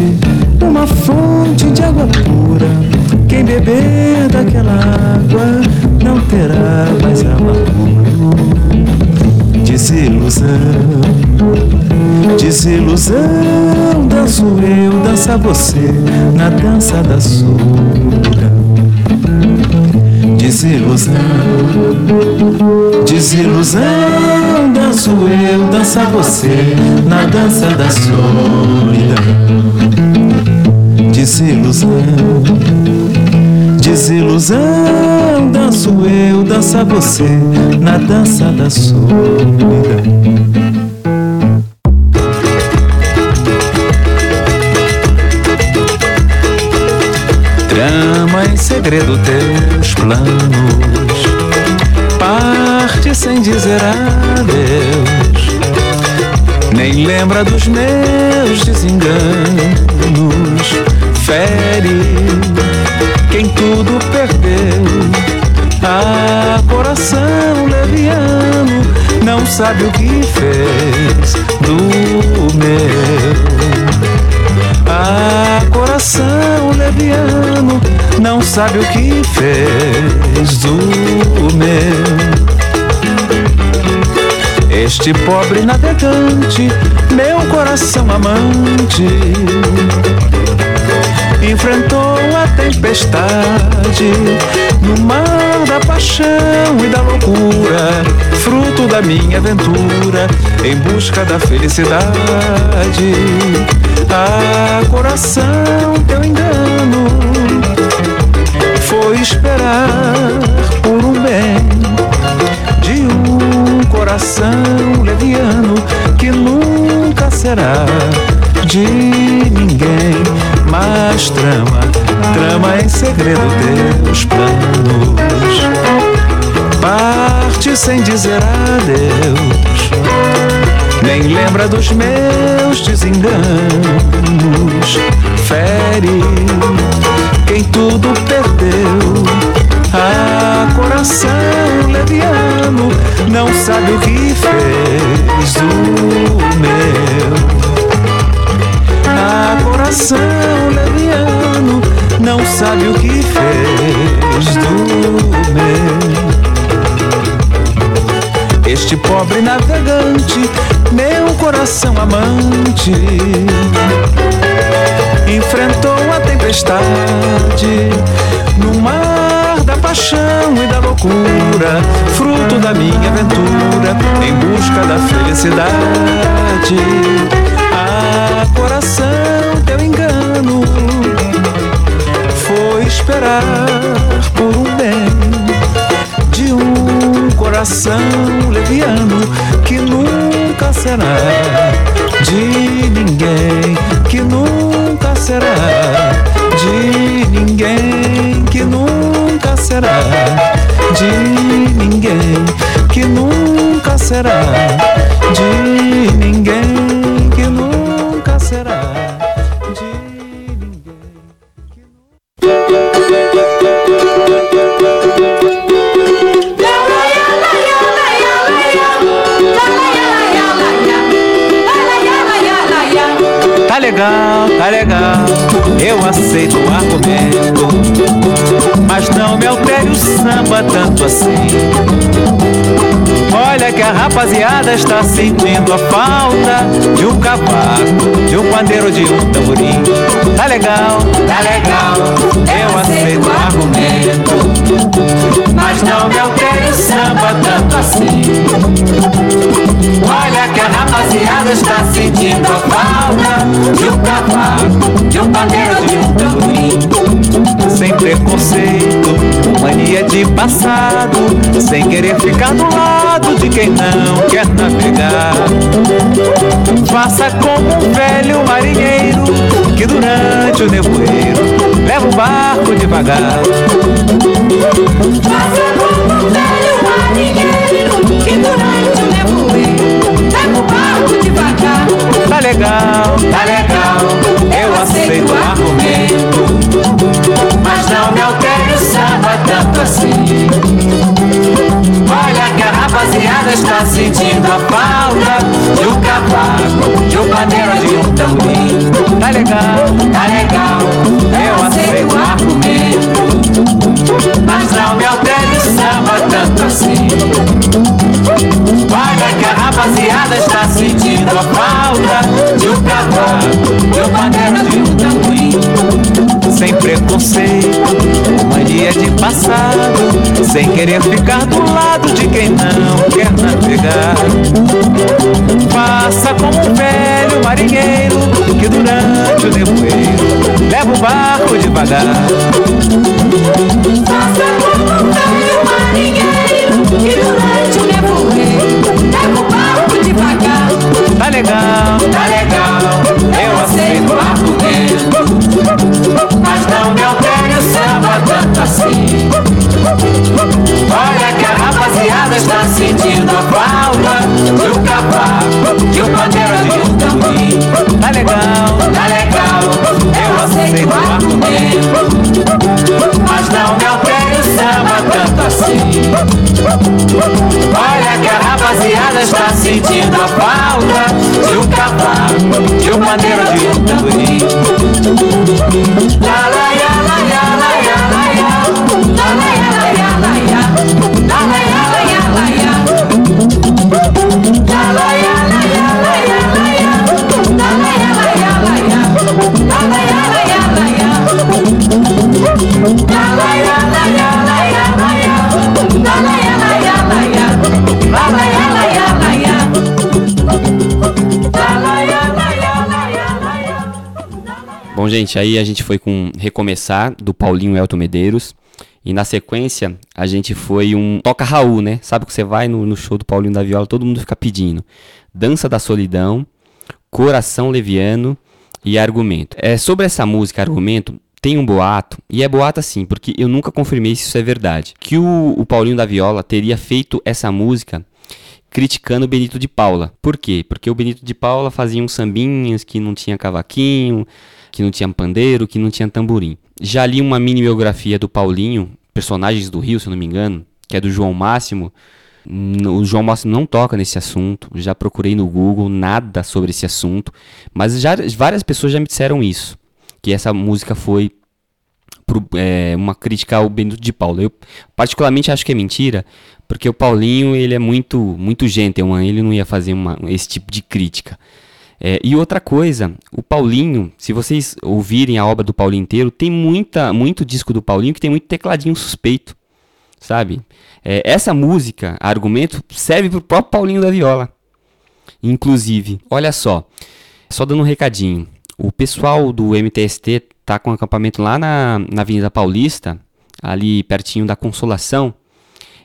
uma fonte de água pura. Quem beber daquela água não terá mais amargura. Desilusão, desilusão. Danço eu, dança você na dança da solidão. Desilusão, desilusão. Danço eu, dança você na dança da solidão. Desilusão, desilusão. Danço eu, dança você na dança da solidão. Trama em segredo teus planos. Parte sem dizer adeus. Nem lembra dos meus desenganos. Fere quem tudo perdeu. Ah, coração leviano, não sabe o que fez do meu. Ah, coração leviano, não sabe o que fez do meu. Este pobre navegante, meu coração amante, enfrentou a tempestade no mar da paixão e da loucura, fruto da minha aventura em busca da felicidade. Ah, coração, teu engano foi esperar coração leviano que nunca será de ninguém. Mas trama, trama em segredo teus planos. Parte sem dizer adeus. Nem lembra dos meus desenganos. Fere quem tudo perdeu. Ah, coração leviano, não sabe o que fez do meu. Ah, coração leviano, não sabe o que fez do meu. Este pobre navegante, meu coração amante, enfrentou a tempestade no mar paixão e da loucura, fruto da minha aventura, em busca da felicidade. Ah, coração, teu engano foi esperar por um bem de um coração leviano que nunca será de ninguém, que nunca será de ninguém, será de ninguém, que nunca será a rapaziada está sentindo a falta de um cavaco, de um pandeiro, de um tamborim. Tá legal, tá legal, eu aceito o argumento. Mas não me altere o samba tanto assim. Olha que a rapaziada está sentindo a falta de um cavaco, de um pandeiro, de um tamborim. Sem preconceito, mania de passado, sem querer ficar do lado de quem não quer navegar. Faça como um velho marinheiro que durante o nevoeiro leva o barco devagar. Faça como um velho marinheiro que durante devagar. Tá legal, tá legal, eu aceito o argumento. Mas não me altere o samba tanto assim. Olha que a rapaziada está sentindo a falta de um cavaco, de um pandeiro, de um tamborim. Tá legal, tá legal, eu aceito o argumento. Mas não me altere o samba tanto assim. Olha que a rapaziada está sentindo a falta de um cavaco, de um pandeiro, de um tamborim. Sem preconceito, mania de passado, sem querer ficar do lado de quem não quer navegar. Faça como um velho marinheiro que durante o nevoeiro leva o barco devagar. Faça como um velho marinheiro que durante devagar. Tá legal, tá legal, eu aceito o argumento. Mas não me altere o samba tanto assim. Olha que a rapaziada está sentindo a de um cavaco, de um pandeiro, de um tamborim. Tá legal, tá legal, eu aceito o argumento. Mas não me altere o samba tanto assim. Olha que a rapaziada está sentindo a falta de um cavaco, de um pandeiro, de um tamborim. La la ya la ya gente, aí a gente foi com Recomeçar, do Paulinho Elton Medeiros. E na sequência, a gente foi um Toca Raul, né? Sabe que você vai no, no show do Paulinho da Viola, todo mundo fica pedindo. Dança da Solidão, Coração Leviano e Argumento. É, sobre essa música, Argumento, tem um boato, e é boato assim, porque eu nunca confirmei se isso é verdade, que o, o Paulinho da Viola teria feito essa música criticando o Benito de Paula. Por quê? Porque o Benito de Paula fazia uns sambinhas que não tinha cavaquinho, que não tinha pandeiro, que não tinha tamborim. Já li uma mini biografia do Paulinho, Personagens do Rio, se eu não me engano, que é do João Máximo. O João Máximo não toca nesse assunto. Já procurei no Google nada sobre esse assunto, mas já várias pessoas já me disseram isso, que essa música foi pro- é, uma crítica ao Benito de Paula. Eu particularmente acho que é mentira, porque o Paulinho ele é muito muito gentleman, ele não ia fazer uma, esse tipo de crítica. É, e outra coisa, o Paulinho, se vocês ouvirem a obra do Paulinho inteiro, tem muita, muito disco do Paulinho que tem muito tecladinho suspeito, sabe? É, essa música, argumento, serve pro próprio Paulinho da Viola. Inclusive, olha só, só dando um recadinho. O pessoal do MTST tá com acampamento lá na, na Avenida Paulista, ali pertinho da Consolação.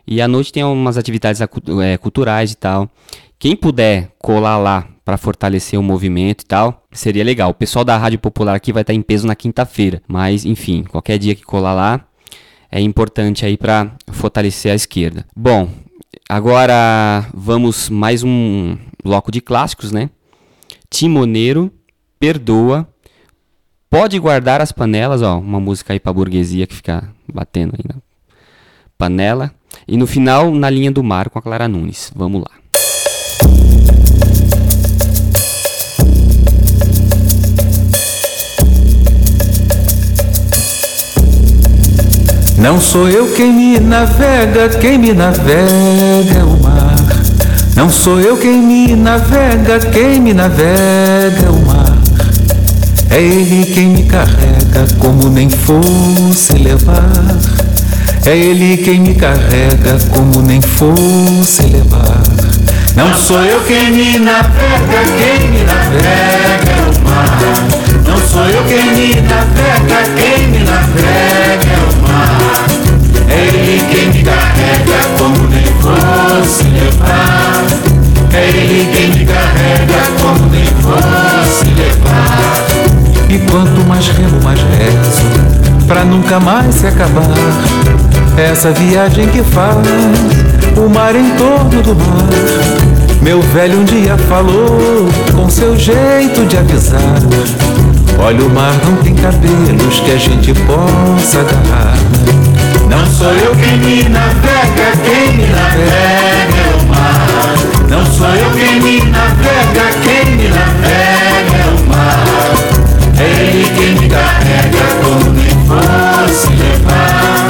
E à noite tem umas atividades eh, culturais e tal. Quem puder colar lá para fortalecer o movimento e tal, seria legal. O pessoal da Rádio Popular aqui vai estar em peso na quinta-feira, mas enfim, qualquer dia que colar lá é importante aí para fortalecer a esquerda. Bom, Agora vamos mais um bloco de clássicos, né? Timoneiro, Perdoa, Pode Guardar as Panelas, ó, uma música aí pra burguesia que fica batendo aí na panela. E no final, Na Linha do Mar com a Clara Nunes. Vamos lá. Não sou eu quem me navega, quem me navega é o mar. Não sou eu quem me navega, quem me navega é o mar. É ele quem me carrega como nem fosse levar. É ele quem me carrega como nem fosse levar. Não sou eu quem me navega, quem me navega é o mar. Não sou eu quem me navega, quem me nunca mais se acabar. Essa viagem que faz o mar em torno do mar. Meu velho um dia falou com seu jeito de avisar. Olha, o mar não tem cabelos que a gente possa agarrar. Não sou eu quem me navega, quem me navega é o mar. Não sou eu quem me navega, quem me navega é o mar. É ele quem me carrega como nem fosse levar.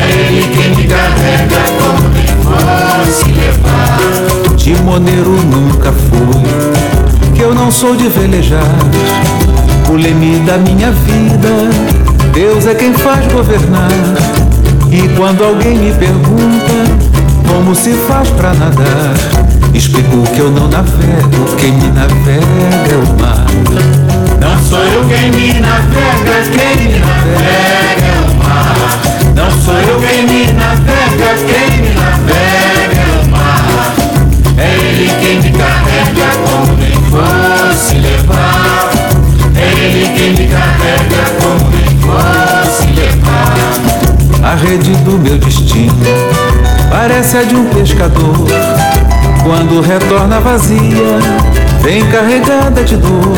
É ele quem me carrega como nem fosse levar. Timoneiro nunca fui, que eu não sou de velejar. O leme da minha vida, Deus é quem faz governar. E quando alguém me pergunta como se faz pra nadar, explico que eu não navego, quem me navega é o mar. Não sou eu quem me navega, quem me navega Não sou eu quem me navega, quem me navega é o mar. É ele quem me carrega como nem fosse levar. É ele quem me carrega como nem fosse levar. A rede do meu destino parece a de um pescador. Quando retorna vazia, vem carregada de dor.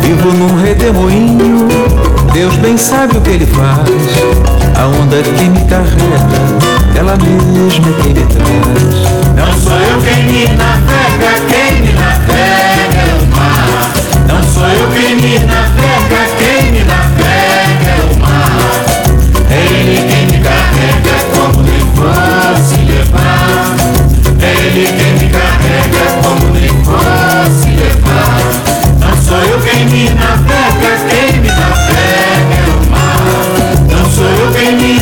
Vivo num redemoinho, Deus bem sabe o que ele faz. A onda que me carrega, ela mesma é quem me traz. Não sou eu quem me navega, quem me navega é o mar. Não sou eu quem me navega, quem me navega é o mar. É ele quem me carrega como nem fosse levar. É ele quem me carrega como nem fosse levar. Não sou eu quem me navega, quem Não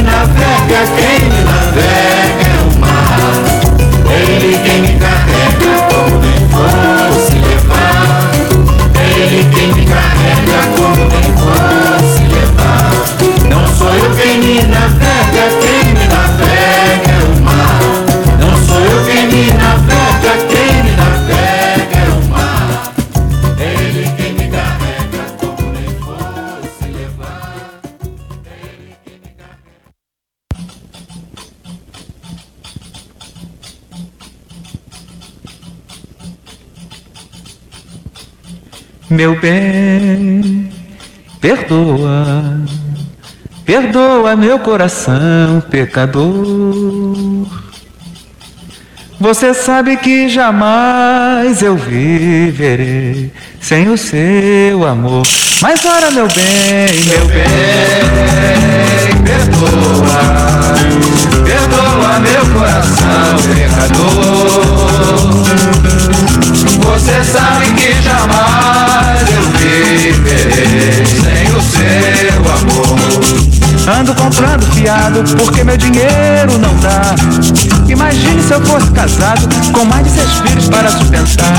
Meu bem, perdoa, perdoa meu coração pecador. Você sabe que jamais eu viverei sem o seu amor. Mas ora, meu bem, meu bem, perdoa, perdoa meu coração pecador. Você sabe que jamais eu viverei sem o seu amor. Ando comprando fiado porque meu dinheiro não dá. Imagine se eu fosse casado com mais de seis filhos para sustentar.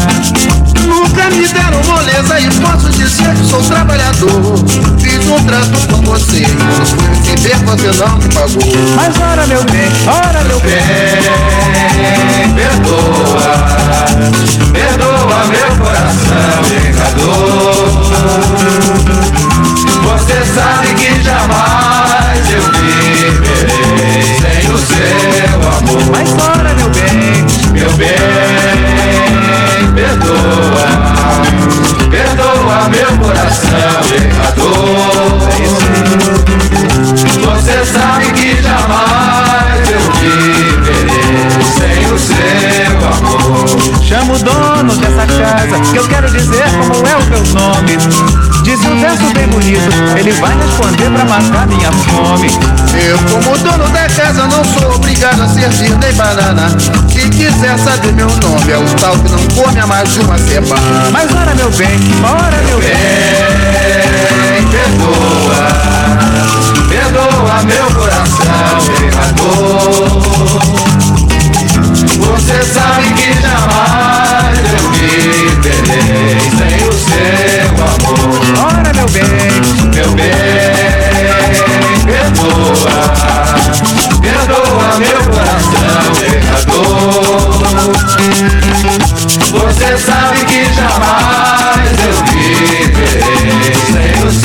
Nunca me deram moleza e posso dizer que sou trabalhador. Fiz um trato com você quando fui receber você não me pagou. Mas ora, meu bem, ora, meu bem. perdoa, perdoa meu coração pecador. Você sabe que jamais eu viverei sem o seu amor. Mas ora, meu bem, meu bem, perdoa, perdoa meu coração pecador. Você sabe que jamais eu vivo o seu amor. Chama o dono dessa casa, que eu quero dizer como é o meu nome. Diz um verso bem bonito, ele vai responder pra matar minha fome. Eu, como dono da casa, não sou obrigado a servir nem banana. Se quiser saber meu nome, é o tal que não come há mais de uma semana. Mas ora meu bem, ora meu bem. Bem, perdoa, perdoa meu coração pecador. Você sabe que jamais eu viverei sem o seu amor. Ora meu bem, Meu bem, perdoa, perdoa meu coração pecador. Você sabe que jamais eu viverei sem o seu amor.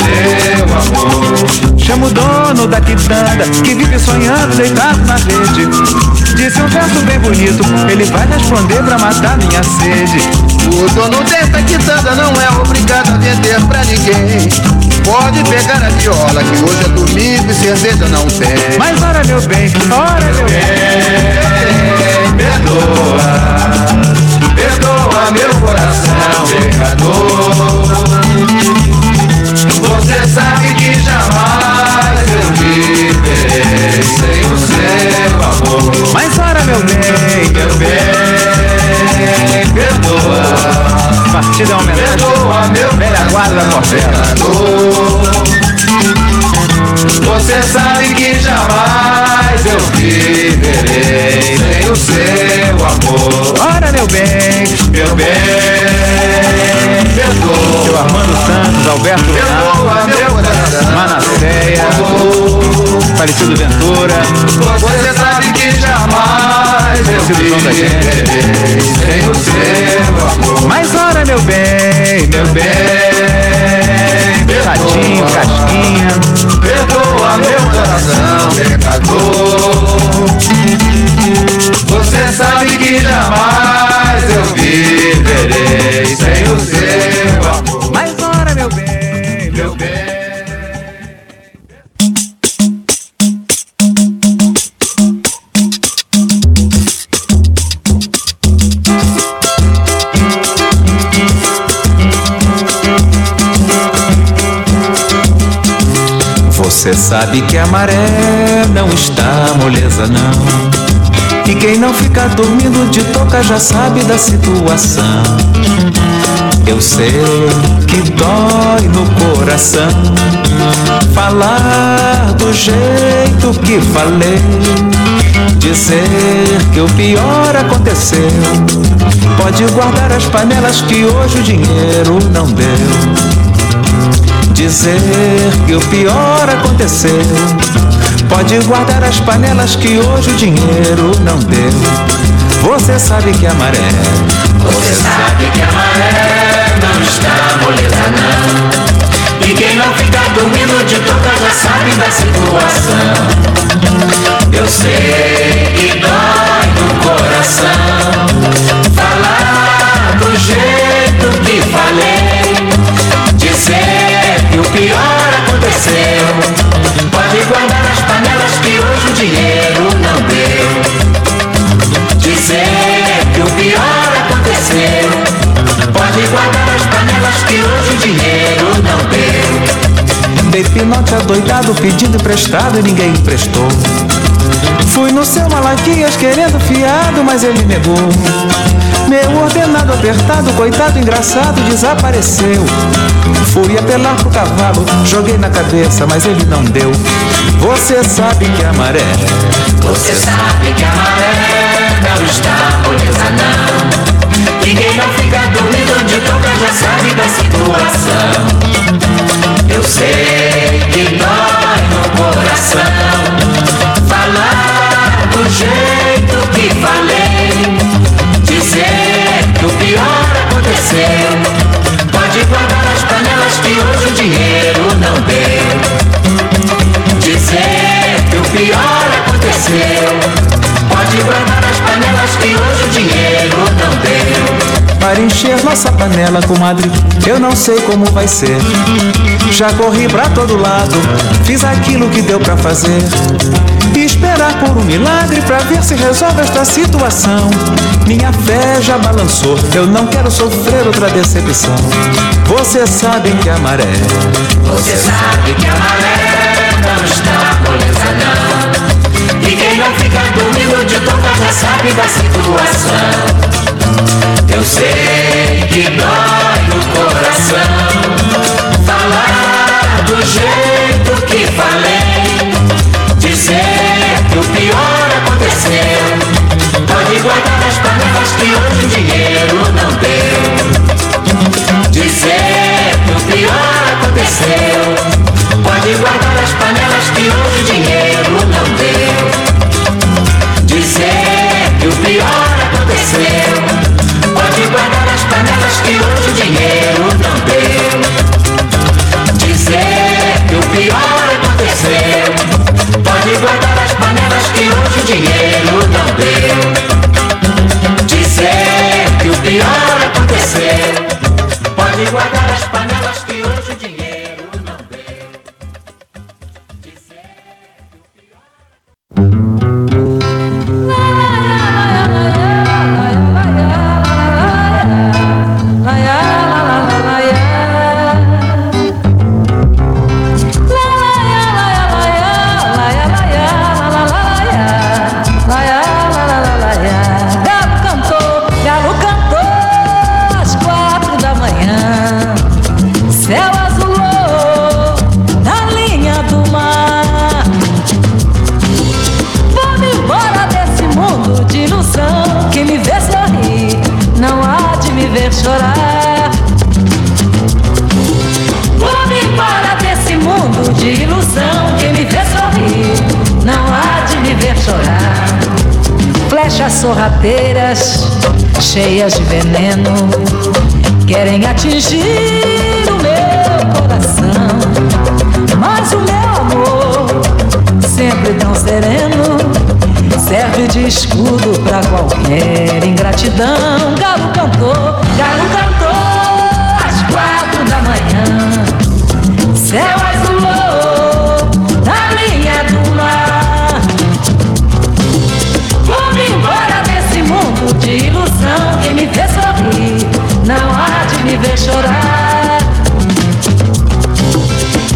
Chama o dono da quitanda, que vive sonhando deitado na rede. Disse um verso bem bonito, ele vai responder pra matar minha sede. O dono dessa quitanda não é obrigado a vender pra ninguém. Pode pegar a viola, que hoje é domingo e cerveja não tem. Mas ora meu bem, ora meu bem. Bem, perdoa, perdoa meu coração pecador. Você sabe que sem o seu amor. Mas ora meu bem, Meu bem, perdoa, partida é homenagem. perdoa meu Velha guarda da Portela. Você sabe que jamais eu viverei sem o seu amor. Ora meu bem, Meu bem, seu perdoa, Armando Santos, Alberto perdoa meu coração. Manasseia, Falecido Ventura, Você sabe que jamais eu viverei sem o seu amor. Mas ora meu bem, meu bem, Ratinho, Casquinha, perdoa meu coração pecador. Você sabe que jamais eu viverei sem o seu amor. Sabe que a maré não está moleza não. E quem não fica dormindo de toca já sabe da situação. Eu sei que dói no coração Falar do jeito que falei Dizer que o pior aconteceu. Pode guardar as panelas que hoje o dinheiro não deu Dizer que o pior aconteceu. Pode guardar as panelas que hoje o dinheiro não deu. Você sabe que a maré, Você sabe que a maré não está moleza não E quem não fica dormindo de toca já sabe da situação Eu sei que dói no coração pior aconteceu. Pode guardar as panelas que hoje o dinheiro não deu. Dizer que o pior aconteceu. Pode guardar as panelas que hoje o dinheiro não deu. Dei pinote adoidado pedindo emprestado e ninguém emprestou. Fui no seu Malaquias querendo fiado, mas ele negou. Meu ordenado apertado, coitado engraçado, desapareceu. Fui apelar pro cavalo, joguei na cabeça, mas ele não deu. Você sabe que a maré, Você sabe que a maré não está moleza não quem não fica dormindo onde toca já sabe da situação Eu sei que dói no coração Falar do jeito que falei Dizer que o pior aconteceu Pode guardar as panelas que hoje o dinheiro não deu Dizer que o pior aconteceu Pode guardar as panelas que hoje o dinheiro não deu para encher nossa panela, comadre. Eu não sei como vai ser. Já corri pra todo lado, fiz aquilo que deu pra fazer. E esperar por um milagre pra ver se resolve esta situação. Minha fé já balançou, eu não quero sofrer outra decepção. Você sabe que a maré, Você sabe que a maré não está moleza não E quem não fica dormindo de toca já sabe da situação Eu sei que dói no coração Falar do jeito que falei Pode guardar as panelas que hoje o dinheiro não deu. Dizer que o pior aconteceu. Pode guardar as panelas que hoje o dinheiro não deu. Dizer que o pior aconteceu. Pode guardar as panelas que hoje o dinheiro não deu. Dizer que o pior aconteceu. Pode guardar as panelas que hoje o dinheiro Flechas sorrateiras, cheias de veneno, querem atingir o meu coração. Mas o meu amor, sempre tão sereno, serve de escudo pra qualquer ingratidão. Galo cantou, galo cantou me ver chorar.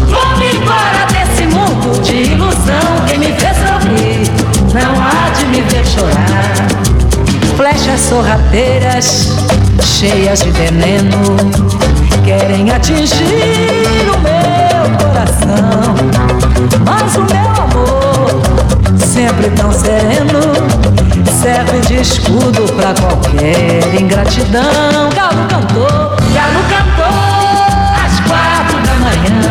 Vou-me embora desse mundo de ilusão. Quem me vê sorrir não há de me ver chorar. Flechas sorrateiras, cheias de veneno, querem atingir o meu coração. Mas o meu amor, sempre tão sereno, serve de escudo pra qualquer ingratidão. Galo cantou, galo cantou às quatro da manhã.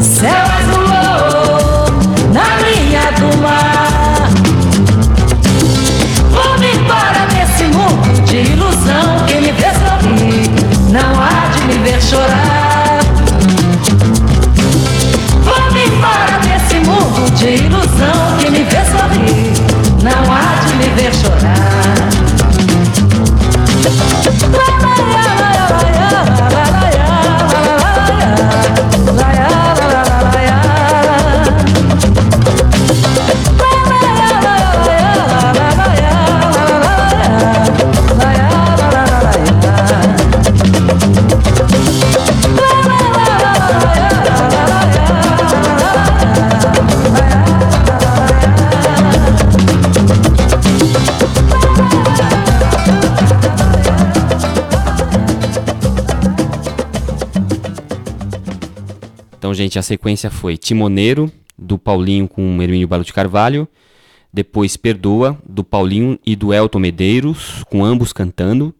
Céu azulou na linha do mar. Vou-me embora desse mundo de ilusão. Quem me vê sorrir não há de me ver chorar. Então, gente, a sequência foi Timoneiro, do Paulinho com Hermínio Balo de Carvalho. Depois Perdoa, do Paulinho e do Elton Medeiros, com ambos cantando.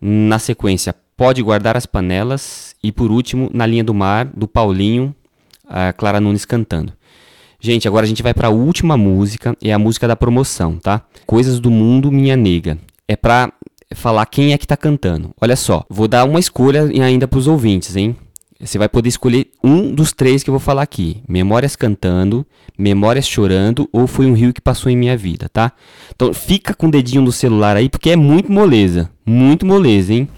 Na sequência, Pode Guardar as Panelas. E por último, Na Linha do Mar, do Paulinho, a Clara Nunes cantando. Gente, agora a gente vai para a última música, é a música da promoção, tá? Coisas do Mundo, Minha Nega. É pra falar quem é que tá cantando. Olha só, vou dar uma escolha ainda pros ouvintes, hein? Você vai poder escolher um dos três que eu vou falar aqui: Memórias cantando, Memórias chorando ou Foi um rio que passou em minha vida, tá? Então fica com o dedinho no celular aí porque é muito moleza, muito moleza, hein?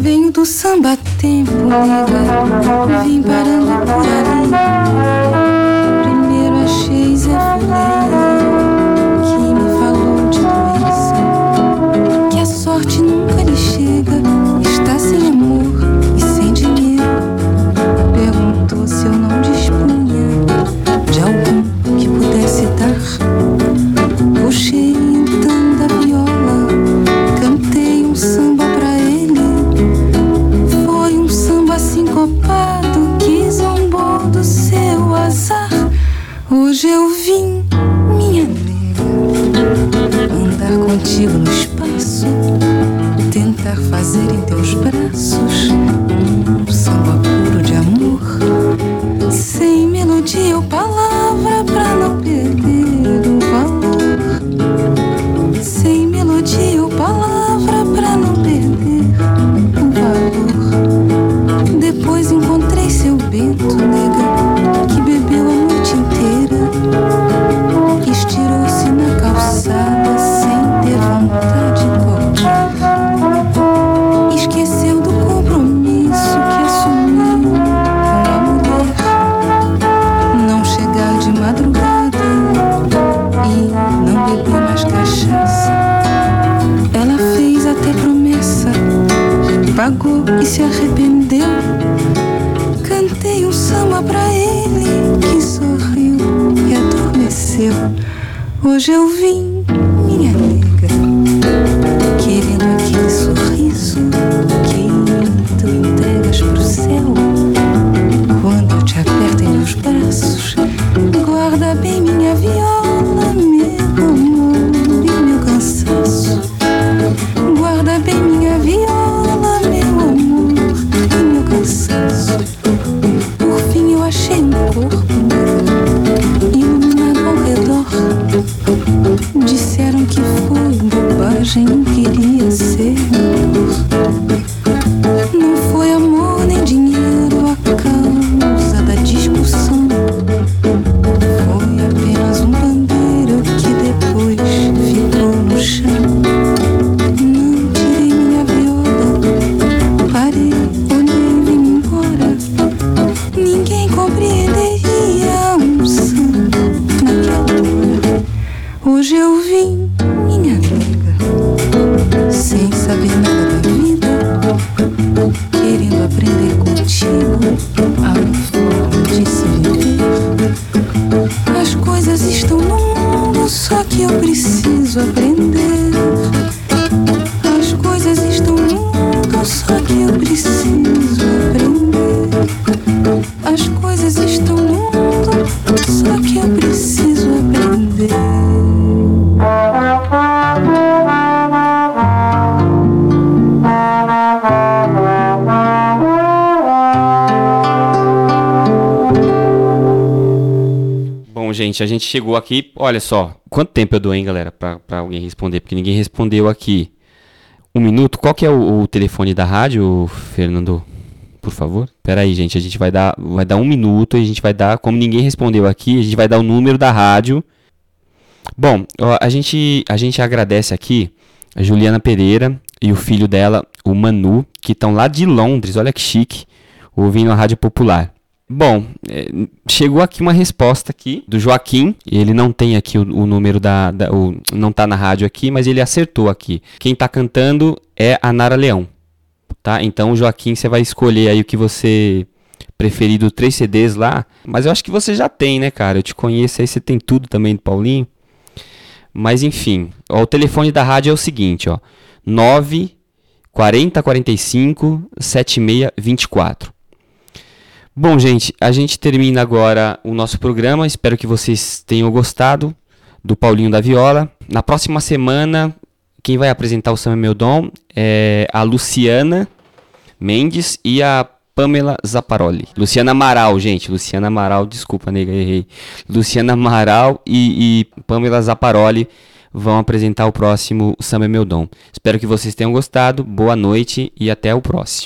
Venho do samba tempo, vim parando por ali. Contigo no espaço, tentar fazer em teus braços um samba puro de amor, sem melodia ou palavra pra não perder o valor. Sem melodia ou palavra pra não perder o valor. Depois encontrei seu Bento, nega, que bebeu a noite inteira. Se arrependeu. Cantei um samba pra ele que sorriu e adormeceu. Hoje eu vim, minha nega, querendo aquele sorriso que tu entregas pro céu. Quando eu te aperto em meus braços, guarda bem minha viola, gente, a gente chegou aqui. Olha só, quanto tempo eu dou, hein, galera, pra alguém responder? Porque ninguém respondeu aqui. Um minuto. Qual que é o, o telefone da rádio, Fernando? Por favor. Pera aí, gente. A gente vai dar, vai dar um minuto a gente vai dar. Como ninguém respondeu aqui, a gente vai dar o número da rádio. Bom, a gente, a gente agradece aqui a Juliana Pereira e o filho dela, o Manu, que estão lá de Londres. Olha que chique, ouvindo a Rádio Popular. Bom, é, chegou aqui uma resposta aqui do Joaquim. Ele não tem aqui o, o número da, da- o, não tá na rádio aqui, mas ele acertou aqui. Quem tá cantando é a Nara Leão, tá? Então, Joaquim, você vai escolher aí o que você preferir do três CDs lá. Mas eu acho que você já tem, né, cara? Eu te conheço aí, você tem tudo também do Paulinho. Mas enfim, ó, o telefone da rádio é o seguinte, ó. 9 40 45 76 24. Bom, gente, a gente termina agora o nosso programa. Espero que vocês tenham gostado do Paulinho da Viola. Na próxima semana, quem vai apresentar o Samba Meu Dom é a Luciana Mendes e a Pamela Zaparoli. Luciana Amaral, gente. Luciana Amaral, desculpa, nega, errei. Luciana Amaral e, e Pamela Zaparoli vão apresentar o próximo Samba Meu Dom. Espero que vocês tenham gostado. Boa noite e até o próximo.